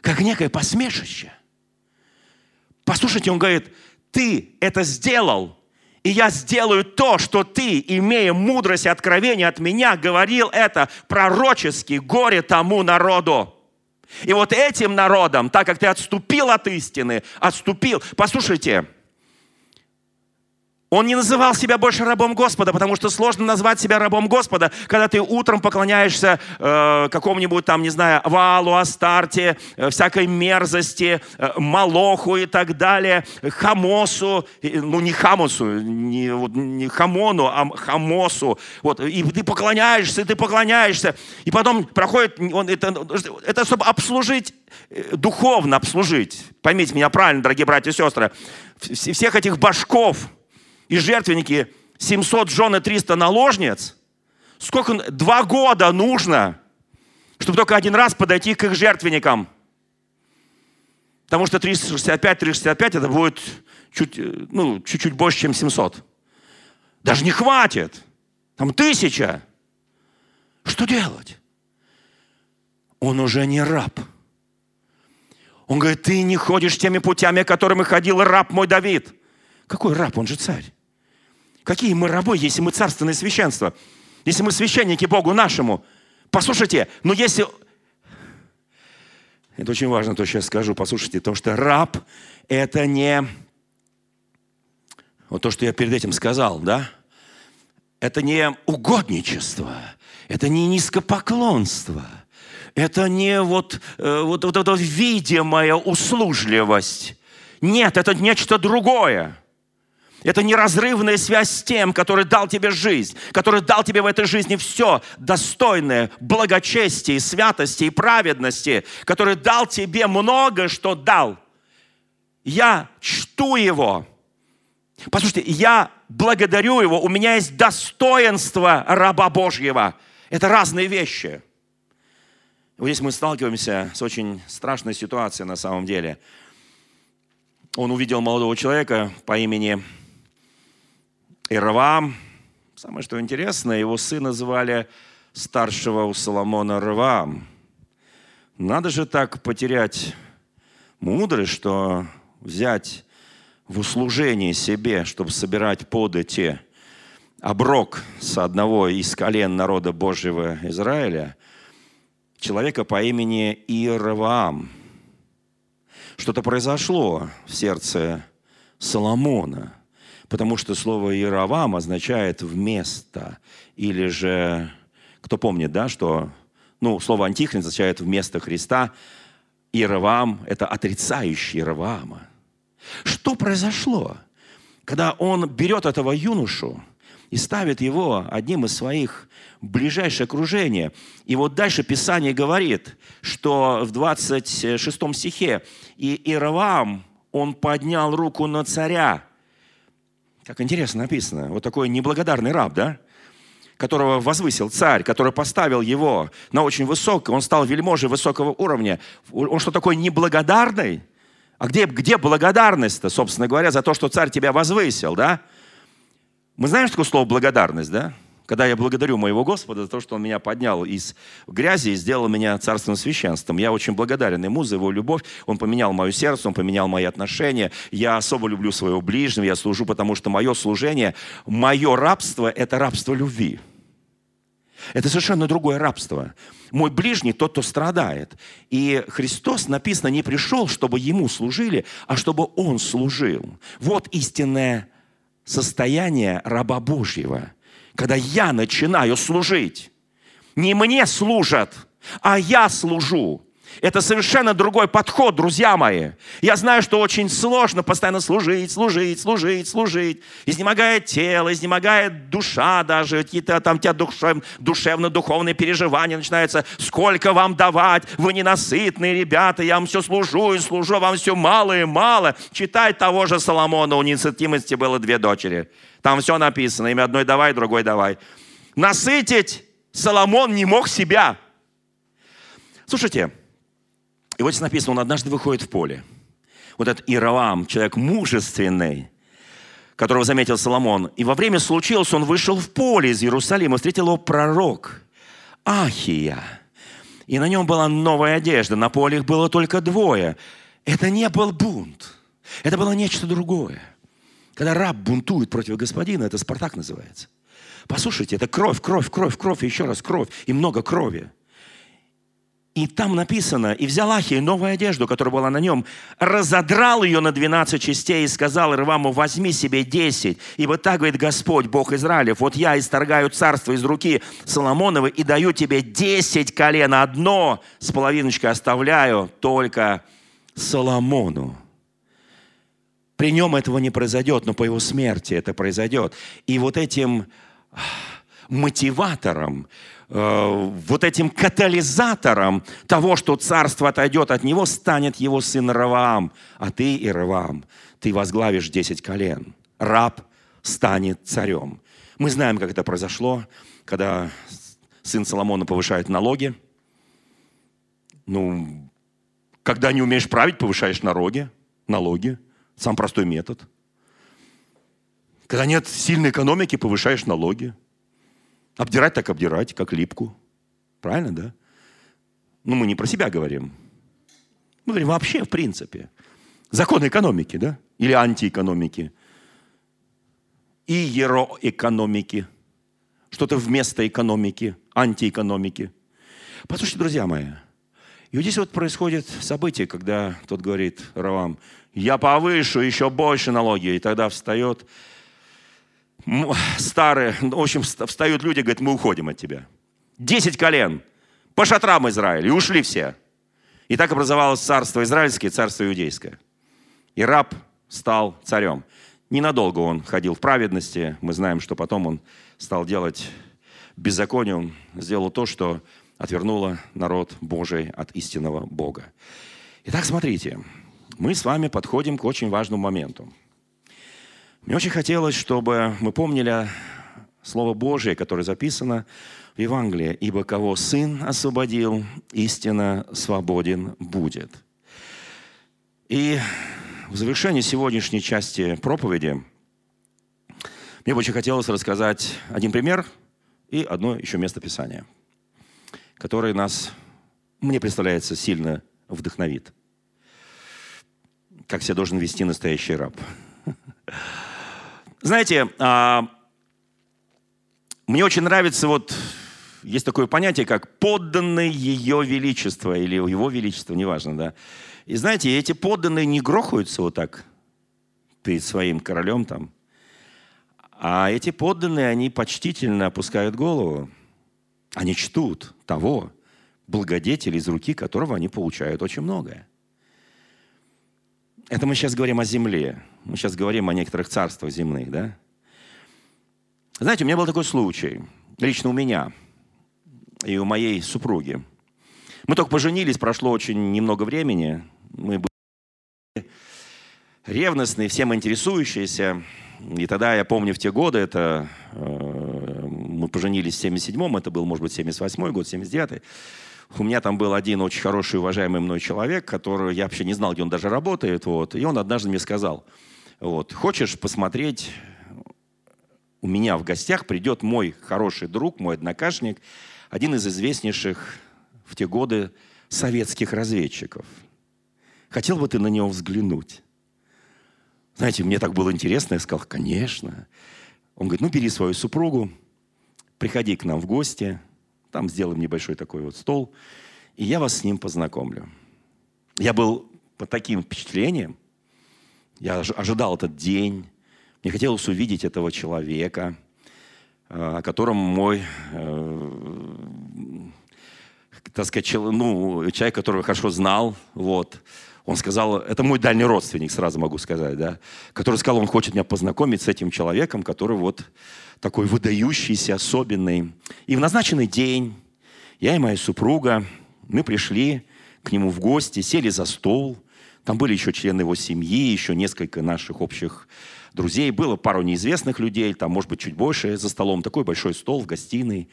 как некое посмешище, Послушайте, он говорит, ты это сделал, и я сделаю то, что ты, имея мудрость и откровение от меня, говорил это пророчески горе тому народу. И вот этим народом, так как ты отступил от истины, отступил. Послушайте, он не называл себя больше рабом Господа, потому что сложно назвать себя рабом Господа, когда ты утром поклоняешься э, какому-нибудь там, не знаю, Валу, Астарте, э, всякой мерзости, э, Малоху и так далее, Хамосу, э, ну не Хамосу, не, вот, не Хамону, а Хамосу. Вот, и ты поклоняешься, и ты поклоняешься, и потом проходит, он, это, это чтобы обслужить, э, духовно обслужить. Поймите меня правильно, дорогие братья и сестры. Всех этих башков – и жертвенники 700 жен и 300 наложниц, сколько, два года нужно, чтобы только один раз подойти к их жертвенникам. Потому что 365, 365 это будет чуть, ну, чуть-чуть больше, чем 700. Даже не хватит. Там тысяча. Что делать? Он уже не раб. Он говорит, ты не ходишь теми путями, которыми ходил раб мой Давид. Какой раб? Он же царь. Какие мы рабы, если мы царственное священство? Если мы священники Богу нашему? Послушайте, но если... Это очень важно, то, я скажу. Послушайте, то, что раб – это не... Вот то, что я перед этим сказал, да? Это не угодничество, это не низкопоклонство, это не вот, э, вот, вот эта видимая услужливость. Нет, это нечто другое. Это неразрывная связь с тем, который дал тебе жизнь, который дал тебе в этой жизни все достойное благочестия, святости и праведности, который дал тебе много, что дал. Я чту Его. Послушайте, я благодарю Его, у меня есть достоинство раба Божьего. Это разные вещи. Вот здесь мы сталкиваемся с очень страшной ситуацией на самом деле. Он увидел молодого человека по имени Ирвам. Самое что интересное, его сына звали старшего у Соломона Рвам. Надо же так потерять мудрость, что взять в услужение себе, чтобы собирать подати оброк с одного из колен народа Божьего Израиля, человека по имени Иераваам. Что-то произошло в сердце Соломона – потому что слово Иеравам означает «вместо», или же, кто помнит, да, что, ну, слово «антихрист» означает «вместо Христа», Иеравам – это отрицающий Иеравама. Что произошло, когда он берет этого юношу и ставит его одним из своих ближайшее окружение. И вот дальше Писание говорит, что в 26 стихе «И Иеравам, он поднял руку на царя, как интересно написано. Вот такой неблагодарный раб, да? которого возвысил царь, который поставил его на очень высокое, он стал вельможей высокого уровня. Он что, такой неблагодарный? А где, где благодарность-то, собственно говоря, за то, что царь тебя возвысил, да? Мы знаем, что такое слово благодарность, да? Когда я благодарю моего Господа за то, что Он меня поднял из грязи и сделал меня царственным священством. Я очень благодарен Ему за Его любовь. Он поменял мое сердце, Он поменял мои отношения. Я особо люблю своего ближнего, я служу, потому что мое служение, мое рабство – это рабство любви. Это совершенно другое рабство. Мой ближний тот, кто страдает. И Христос, написано, не пришел, чтобы Ему служили, а чтобы Он служил. Вот истинное состояние раба Божьего – когда я начинаю служить. Не мне служат, а я служу. Это совершенно другой подход, друзья мои. Я знаю, что очень сложно постоянно служить, служить, служить, служить. Изнемогает тело, изнемогает душа даже, какие-то там у тебя душев, душевно-духовные переживания начинаются. Сколько вам давать? Вы ненасытные ребята, я вам все служу и служу, вам все мало и мало. Читай того же Соломона, у несытимости было две дочери. Там все написано. Имя одной давай, другой давай. Насытить Соломон не мог себя. Слушайте, и вот здесь написано, он однажды выходит в поле. Вот этот Иравам, человек мужественный, которого заметил Соломон. И во время случилось, он вышел в поле из Иерусалима, встретил его пророк Ахия. И на нем была новая одежда, на поле их было только двое. Это не был бунт. Это было нечто другое. Когда раб бунтует против господина, это Спартак называется. Послушайте, это кровь, кровь, кровь, кровь, и еще раз кровь, и много крови. И там написано, и взял Ахия новую одежду, которая была на нем, разодрал ее на 12 частей и сказал Ирваму, возьми себе 10. Ибо так говорит Господь, Бог Израилев, вот я исторгаю царство из руки Соломоновой и даю тебе 10 колен, одно с половиночкой оставляю только Соломону. При нем этого не произойдет, но по его смерти это произойдет. И вот этим мотиватором, вот этим катализатором того, что царство отойдет от него, станет его сын Раваам. А ты, и Раваам, ты возглавишь десять колен. Раб станет царем. Мы знаем, как это произошло, когда сын Соломона повышает налоги. Ну, когда не умеешь править, повышаешь налоги. Налоги. Сам простой метод. Когда нет сильной экономики, повышаешь налоги. Обдирать так обдирать, как липку. Правильно, да? Ну, мы не про себя говорим. Мы говорим вообще, в принципе. Закон экономики, да? Или антиэкономики. И ероэкономики. Что-то вместо экономики, антиэкономики. Послушайте, друзья мои, и вот здесь вот происходит событие, когда тот говорит Равам, я повышу еще больше налоги. И тогда встает старые, в общем, встают люди, говорят, мы уходим от тебя. Десять колен по шатрам Израиля, и ушли все. И так образовалось царство израильское, царство иудейское. И раб стал царем. Ненадолго он ходил в праведности. Мы знаем, что потом он стал делать беззаконие. Он сделал то, что отвернуло народ Божий от истинного Бога. Итак, смотрите, мы с вами подходим к очень важному моменту – мне очень хотелось, чтобы мы помнили Слово Божие, которое записано в Евангелии. «Ибо кого Сын освободил, истинно свободен будет». И в завершении сегодняшней части проповеди мне бы очень хотелось рассказать один пример и одно еще место Писания, которое нас, мне представляется, сильно вдохновит. Как себя должен вести настоящий раб. Знаете, а, мне очень нравится вот есть такое понятие, как подданный ее величество или его величество, неважно, да. И знаете, эти подданные не грохаются вот так перед своим королем там, а эти подданные, они почтительно опускают голову, они чтут того благодетеля, из руки которого они получают очень многое. Это мы сейчас говорим о земле. Мы сейчас говорим о некоторых царствах земных, да? Знаете, у меня был такой случай, лично у меня и у моей супруги. Мы только поженились, прошло очень немного времени. Мы были ревностные, всем интересующиеся. И тогда, я помню, в те годы, это э, мы поженились в 77-м, это был, может быть, 78-й год, 79-й. У меня там был один очень хороший, уважаемый мной человек, который я вообще не знал, где он даже работает. Вот, и он однажды мне сказал, вот, хочешь посмотреть, у меня в гостях придет мой хороший друг, мой однокашник, один из известнейших в те годы советских разведчиков. Хотел бы ты на него взглянуть? Знаете, мне так было интересно, я сказал, конечно. Он говорит, ну бери свою супругу, приходи к нам в гости, там сделаем небольшой такой вот стол, и я вас с ним познакомлю. Я был под таким впечатлением, я ожидал этот день, мне хотелось увидеть этого человека, э, о котором мой, э, так сказать, ну, человек, которого хорошо знал, вот, он сказал, это мой дальний родственник, сразу могу сказать, да, который сказал, он хочет меня познакомить с этим человеком, который вот такой выдающийся, особенный. И в назначенный день я и моя супруга, мы пришли к нему в гости, сели за стол. Там были еще члены его семьи, еще несколько наших общих друзей. Было пару неизвестных людей, там, может быть, чуть больше за столом. Такой большой стол в гостиной.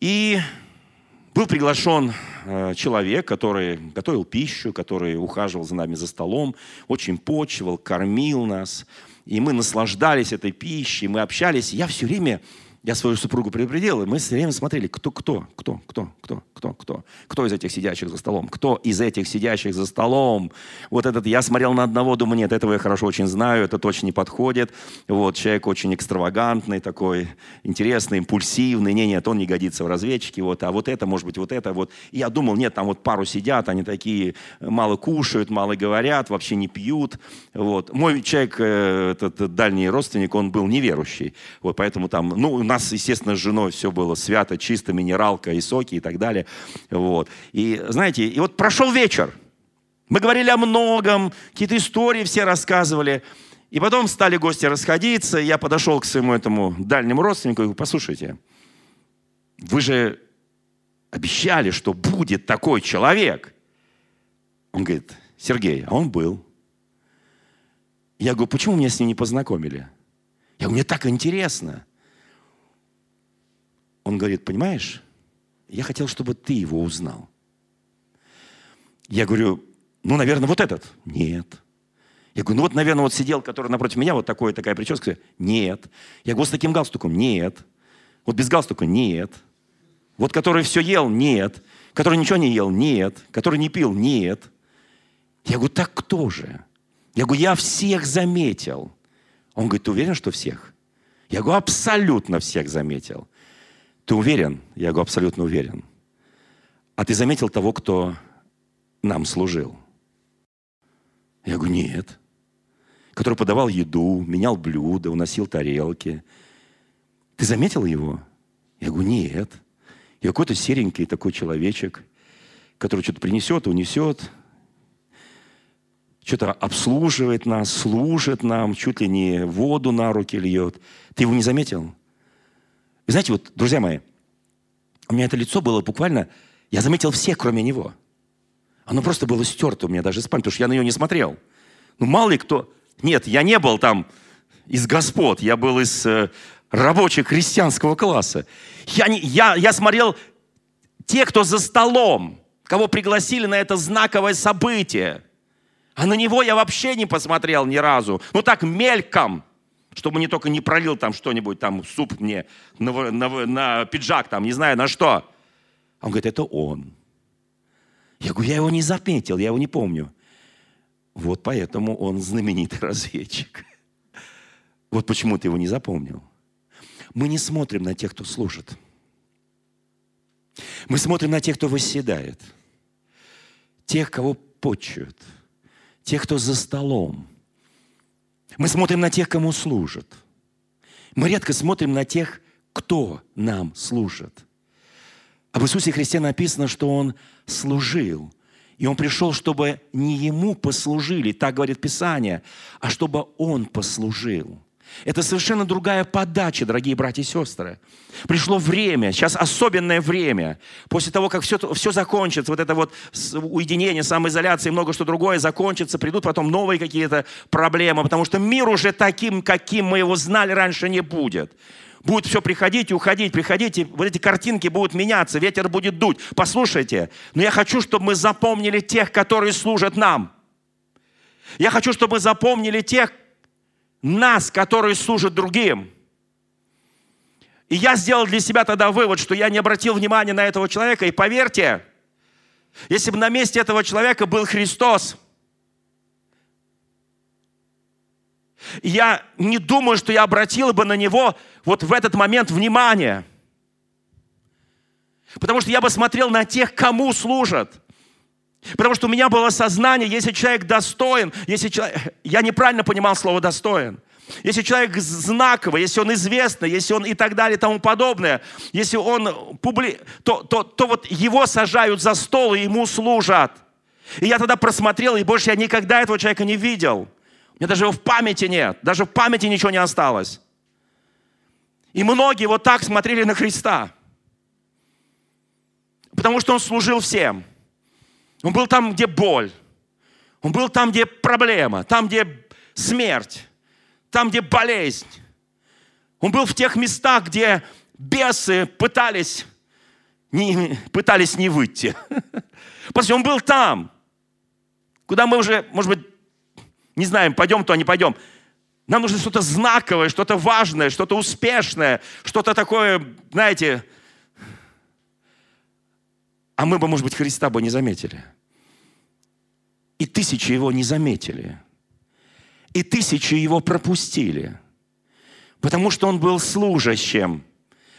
И был приглашен э, человек, который готовил пищу, который ухаживал за нами за столом, очень почивал, кормил нас. И мы наслаждались этой пищей, мы общались. Я все время я свою супругу предупредил, и мы все время смотрели, кто, кто, кто, кто, кто, кто, кто, кто из этих сидящих за столом, кто из этих сидящих за столом. Вот этот, я смотрел на одного, думаю, нет, этого я хорошо очень знаю, это точно не подходит. Вот, человек очень экстравагантный такой, интересный, импульсивный, не, нет, он не годится в разведчике, вот, а вот это, может быть, вот это, вот. И я думал, нет, там вот пару сидят, они такие, мало кушают, мало говорят, вообще не пьют, вот. Мой человек, э, этот дальний родственник, он был неверующий, вот, поэтому там, ну, нас, естественно, с женой все было свято, чисто, минералка и соки и так далее. Вот. И знаете, и вот прошел вечер. Мы говорили о многом, какие-то истории все рассказывали. И потом стали гости расходиться. Я подошел к своему этому дальнему родственнику и говорю, послушайте, вы же обещали, что будет такой человек. Он говорит, Сергей, а он был. Я говорю, почему меня с ним не познакомили? Я говорю, мне так интересно. Он говорит, понимаешь, я хотел, чтобы ты его узнал. Я говорю, ну, наверное, вот этот. Нет. Я говорю, ну вот, наверное, вот сидел, который напротив меня, вот такой, такая прическа. Нет. Я говорю, с таким галстуком? Нет. Вот без галстука? Нет. Вот который все ел? Нет. Который ничего не ел? Нет. Который не пил? Нет. Я говорю, так кто же? Я говорю, я всех заметил. Он говорит, ты уверен, что всех? Я говорю, абсолютно всех заметил. Ты уверен? Я говорю, абсолютно уверен. А ты заметил того, кто нам служил? Я говорю, нет. Который подавал еду, менял блюда, уносил тарелки. Ты заметил его? Я говорю, нет. И какой-то серенький такой человечек, который что-то принесет, унесет, что-то обслуживает нас, служит нам, чуть ли не воду на руки льет. Ты его не заметил? Вы знаете, вот, друзья мои, у меня это лицо было буквально... Я заметил всех, кроме него. Оно просто было стерто у меня даже из памяти, потому что я на нее не смотрел. Ну, мало ли кто... Нет, я не был там из господ, я был из э, рабочих крестьянского класса. Я, не, я, я смотрел те, кто за столом, кого пригласили на это знаковое событие. А на него я вообще не посмотрел ни разу. Ну так, мельком чтобы не только не пролил там что-нибудь, там суп мне на, на, на пиджак, там, не знаю на что. Он говорит, это он. Я говорю, я его не заметил, я его не помню. Вот поэтому он знаменитый разведчик. Вот почему ты его не запомнил. Мы не смотрим на тех, кто служит. Мы смотрим на тех, кто восседает. Тех, кого почуют. Тех, кто за столом – мы смотрим на тех, кому служат. Мы редко смотрим на тех, кто нам служит. Об Иисусе Христе написано, что Он служил. И Он пришел, чтобы не Ему послужили, так говорит Писание, а чтобы Он послужил. Это совершенно другая подача, дорогие братья и сестры. Пришло время, сейчас особенное время. После того, как все, все закончится, вот это вот уединение, самоизоляция и много что другое закончится, придут потом новые какие-то проблемы, потому что мир уже таким, каким мы его знали раньше, не будет. Будет все приходить и уходить, приходить, и вот эти картинки будут меняться, ветер будет дуть. Послушайте, но я хочу, чтобы мы запомнили тех, которые служат нам. Я хочу, чтобы мы запомнили тех, нас, которые служат другим. И я сделал для себя тогда вывод, что я не обратил внимания на этого человека. И поверьте, если бы на месте этого человека был Христос, я не думаю, что я обратил бы на него вот в этот момент внимание. Потому что я бы смотрел на тех, кому служат. Потому что у меня было сознание, если человек достоин, если человек... Я неправильно понимал слово «достоин». Если человек знаковый, если он известный, если он и так далее и тому подобное, если он публи... то, то, то вот его сажают за стол и ему служат. И я тогда просмотрел, и больше я никогда этого человека не видел. У меня даже его в памяти нет, даже в памяти ничего не осталось. И многие вот так смотрели на Христа. Потому что он служил всем. Он был там, где боль. Он был там, где проблема, там, где смерть, там, где болезнь. Он был в тех местах, где бесы пытались не, пытались не выйти. Потому он был там, куда мы уже, может быть, не знаем, пойдем то, не пойдем. Нам нужно что-то знаковое, что-то важное, что-то успешное, что-то такое, знаете, а мы бы, может быть, Христа бы не заметили. И тысячи его не заметили. И тысячи его пропустили. Потому что он был служащим.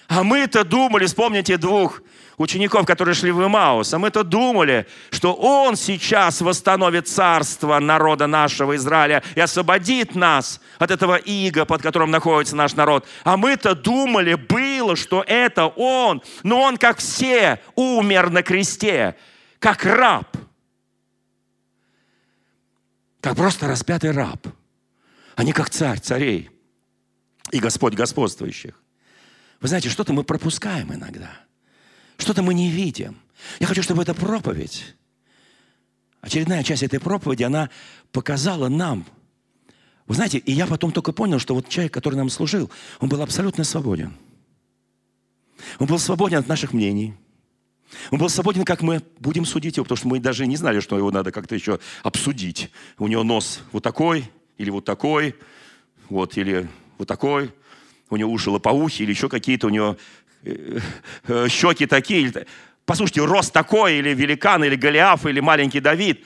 А мы-то думали, вспомните двух учеников, которые шли в Имаус, а мы-то думали, что Он сейчас восстановит царство народа нашего Израиля и освободит нас от этого ига, под которым находится наш народ. А мы-то думали, было, что это Он, но Он, как все, умер на кресте, как раб. Как просто распятый раб, а не как царь царей и Господь господствующих. Вы знаете, что-то мы пропускаем иногда – что-то мы не видим. Я хочу, чтобы эта проповедь, очередная часть этой проповеди, она показала нам, вы знаете, и я потом только понял, что вот человек, который нам служил, он был абсолютно свободен. Он был свободен от наших мнений. Он был свободен, как мы будем судить его, потому что мы даже не знали, что его надо как-то еще обсудить. У него нос вот такой, или вот такой, вот, или вот такой. У него уши лопоухи, или еще какие-то у него щеки такие. Послушайте, рост такой, или великан, или Голиаф, или маленький Давид.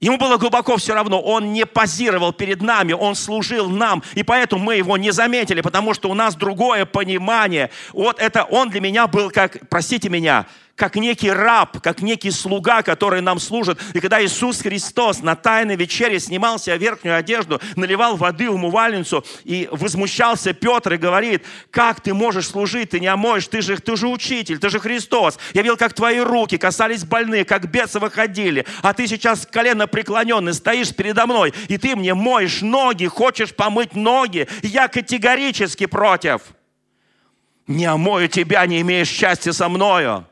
Ему было глубоко все равно. Он не позировал перед нами, он служил нам. И поэтому мы его не заметили, потому что у нас другое понимание. Вот это он для меня был как, простите меня, как некий раб, как некий слуга, который нам служит. И когда Иисус Христос на тайной вечере снимал себе верхнюю одежду, наливал воды в умывальницу, и возмущался Петр и говорит, как ты можешь служить, ты не омоешь, ты же, ты же учитель, ты же Христос. Я видел, как твои руки касались больных, как бесы выходили, а ты сейчас колено преклоненный стоишь передо мной, и ты мне моешь ноги, хочешь помыть ноги. Я категорически против. Не омою тебя, не имеешь счастья со мною.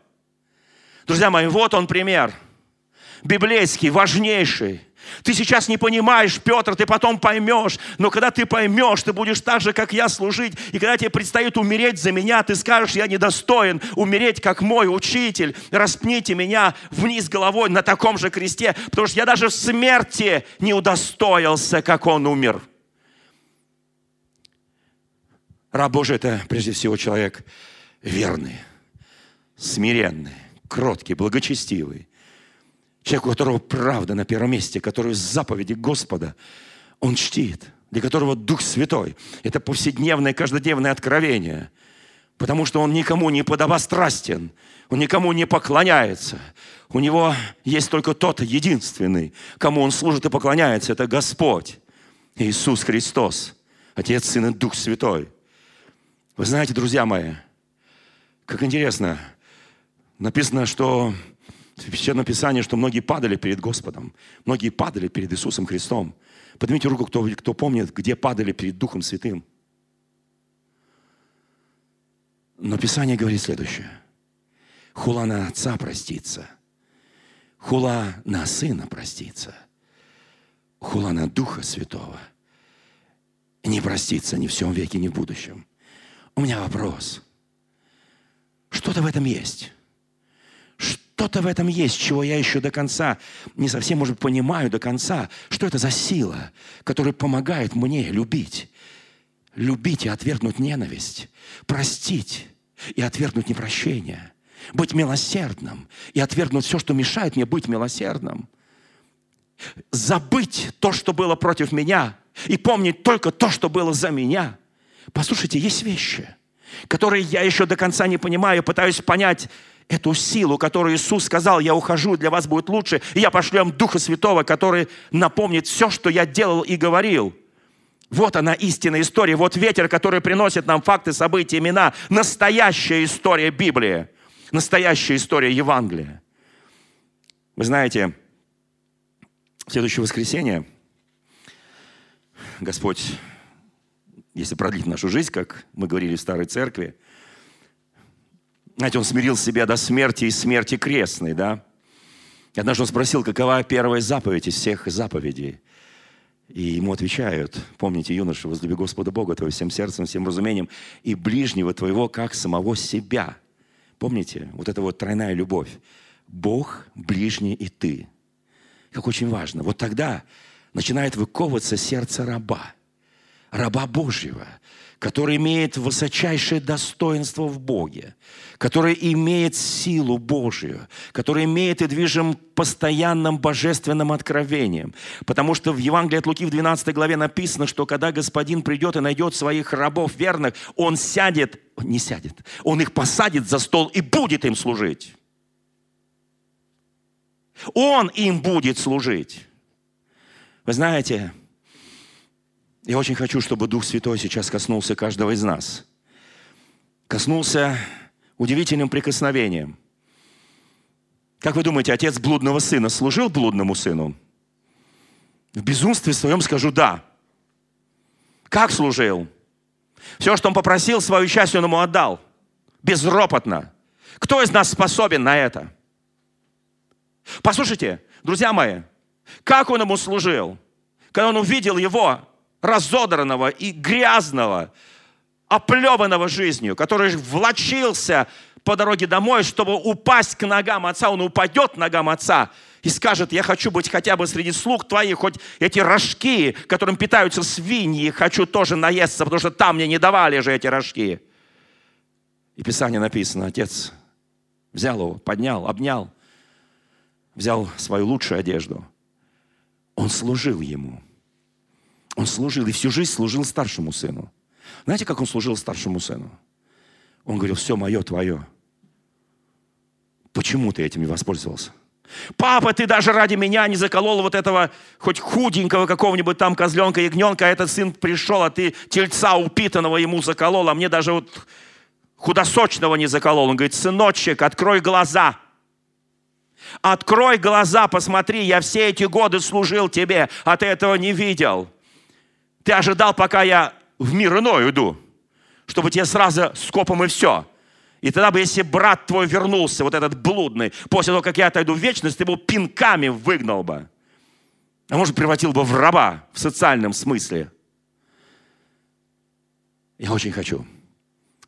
Друзья мои, вот он пример. Библейский, важнейший. Ты сейчас не понимаешь, Петр, ты потом поймешь. Но когда ты поймешь, ты будешь так же, как я, служить. И когда тебе предстоит умереть за меня, ты скажешь, я недостоин умереть, как мой учитель. Распните меня вниз головой на таком же кресте, потому что я даже в смерти не удостоился, как он умер. Раб Божий – это прежде всего человек верный, смиренный кроткий, благочестивый. Человек, у которого правда на первом месте, который заповеди Господа он чтит, для которого Дух Святой – это повседневное, каждодневное откровение, потому что он никому не подобострастен, он никому не поклоняется. У него есть только тот единственный, кому он служит и поклоняется – это Господь, Иисус Христос, Отец, Сын и Дух Святой. Вы знаете, друзья мои, как интересно – Написано, что в Священном Писании, что многие падали перед Господом. Многие падали перед Иисусом Христом. Поднимите руку, кто, кто помнит, где падали перед Духом Святым. Но Писание говорит следующее. Хула на отца простится. Хула на сына простится. Хула на Духа Святого не простится ни в всем веке, ни в будущем. У меня вопрос. Что-то в этом есть. Что-то в этом есть, чего я еще до конца не совсем, может, понимаю до конца. Что это за сила, которая помогает мне любить? Любить и отвергнуть ненависть. Простить и отвергнуть непрощение. Быть милосердным и отвергнуть все, что мешает мне быть милосердным. Забыть то, что было против меня, и помнить только то, что было за меня. Послушайте, есть вещи, которые я еще до конца не понимаю, пытаюсь понять, эту силу, которую Иисус сказал, я ухожу, для вас будет лучше, и я пошлю вам Духа Святого, который напомнит все, что я делал и говорил. Вот она истинная история, вот ветер, который приносит нам факты, события, имена. Настоящая история Библии, настоящая история Евангелия. Вы знаете, в следующее воскресенье Господь, если продлить нашу жизнь, как мы говорили в Старой Церкви, знаете, он смирил себя до смерти и смерти крестной, да? И однажды он спросил, какова первая заповедь из всех заповедей. И ему отвечают, помните, юноша, возлюби Господа Бога твоего всем сердцем, всем разумением, и ближнего твоего, как самого себя. Помните, вот это вот тройная любовь. Бог, ближний и ты. Как очень важно. Вот тогда начинает выковываться сердце раба. Раба Божьего, который имеет высочайшее достоинство в Боге, который имеет силу Божью, который имеет и движим постоянным божественным откровением. Потому что в Евангелии от Луки в 12 главе написано, что когда Господин придет и найдет своих рабов верных, Он сядет, не сядет, Он их посадит за стол и будет им служить. Он им будет служить. Вы знаете, я очень хочу, чтобы Дух Святой сейчас коснулся каждого из нас. Коснулся удивительным прикосновением. Как вы думаете, отец блудного сына служил блудному сыну? В безумстве своем скажу «да». Как служил? Все, что он попросил, свою часть он ему отдал. Безропотно. Кто из нас способен на это? Послушайте, друзья мои, как он ему служил? Когда он увидел его, разодранного и грязного, оплеванного жизнью, который влочился по дороге домой, чтобы упасть к ногам отца. Он упадет к ногам отца и скажет, я хочу быть хотя бы среди слуг твоих, хоть эти рожки, которым питаются свиньи, хочу тоже наесться, потому что там мне не давали же эти рожки. И Писание написано, отец взял его, поднял, обнял, взял свою лучшую одежду. Он служил ему – он служил и всю жизнь служил старшему сыну. Знаете, как он служил старшему сыну? Он говорил, все мое, твое. Почему ты этим не воспользовался? Папа, ты даже ради меня не заколол вот этого хоть худенького какого-нибудь там козленка, ягненка, а этот сын пришел, а ты тельца упитанного ему заколол, а мне даже вот худосочного не заколол. Он говорит, сыночек, открой глаза. Открой глаза, посмотри, я все эти годы служил тебе, а ты этого не видел. Ты ожидал, пока я в мир иной уйду, чтобы тебе сразу скопом и все. И тогда бы, если брат твой вернулся, вот этот блудный, после того, как я отойду в вечность, ты его пинками выгнал бы. А может, превратил бы в раба в социальном смысле. Я очень хочу,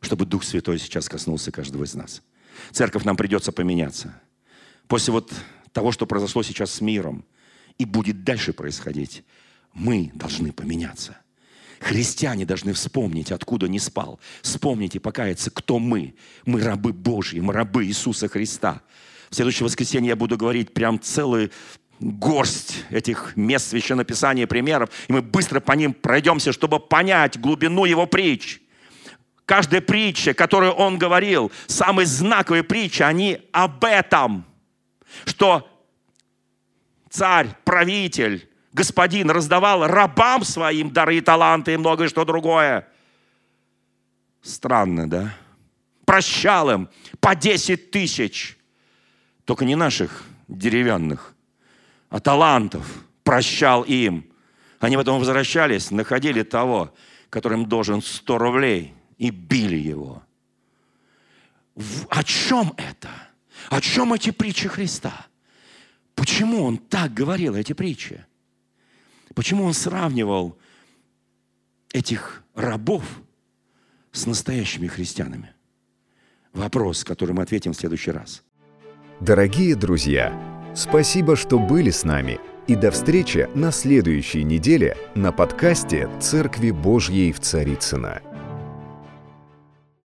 чтобы Дух Святой сейчас коснулся каждого из нас. Церковь нам придется поменяться. После вот того, что произошло сейчас с миром, и будет дальше происходить, мы должны поменяться. Христиане должны вспомнить, откуда не спал. Вспомнить и покаяться, кто мы. Мы рабы Божьи, мы рабы Иисуса Христа. В следующее воскресенье я буду говорить прям целую горсть этих мест Священного Писания, примеров, и мы быстро по ним пройдемся, чтобы понять глубину его притч. Каждая притча, которую он говорил, самые знаковые притчи, они об этом, что царь, правитель, господин раздавал рабам своим дары и таланты и многое что другое. Странно, да? Прощал им по 10 тысяч. Только не наших деревянных, а талантов прощал им. Они потом возвращались, находили того, которым должен 100 рублей, и били его. О чем это? О чем эти притчи Христа? Почему он так говорил, эти притчи? Почему он сравнивал этих рабов с настоящими христианами? Вопрос, который мы ответим в следующий раз. Дорогие друзья, спасибо, что были с нами. И до встречи на следующей неделе на подкасте «Церкви Божьей в Царицына.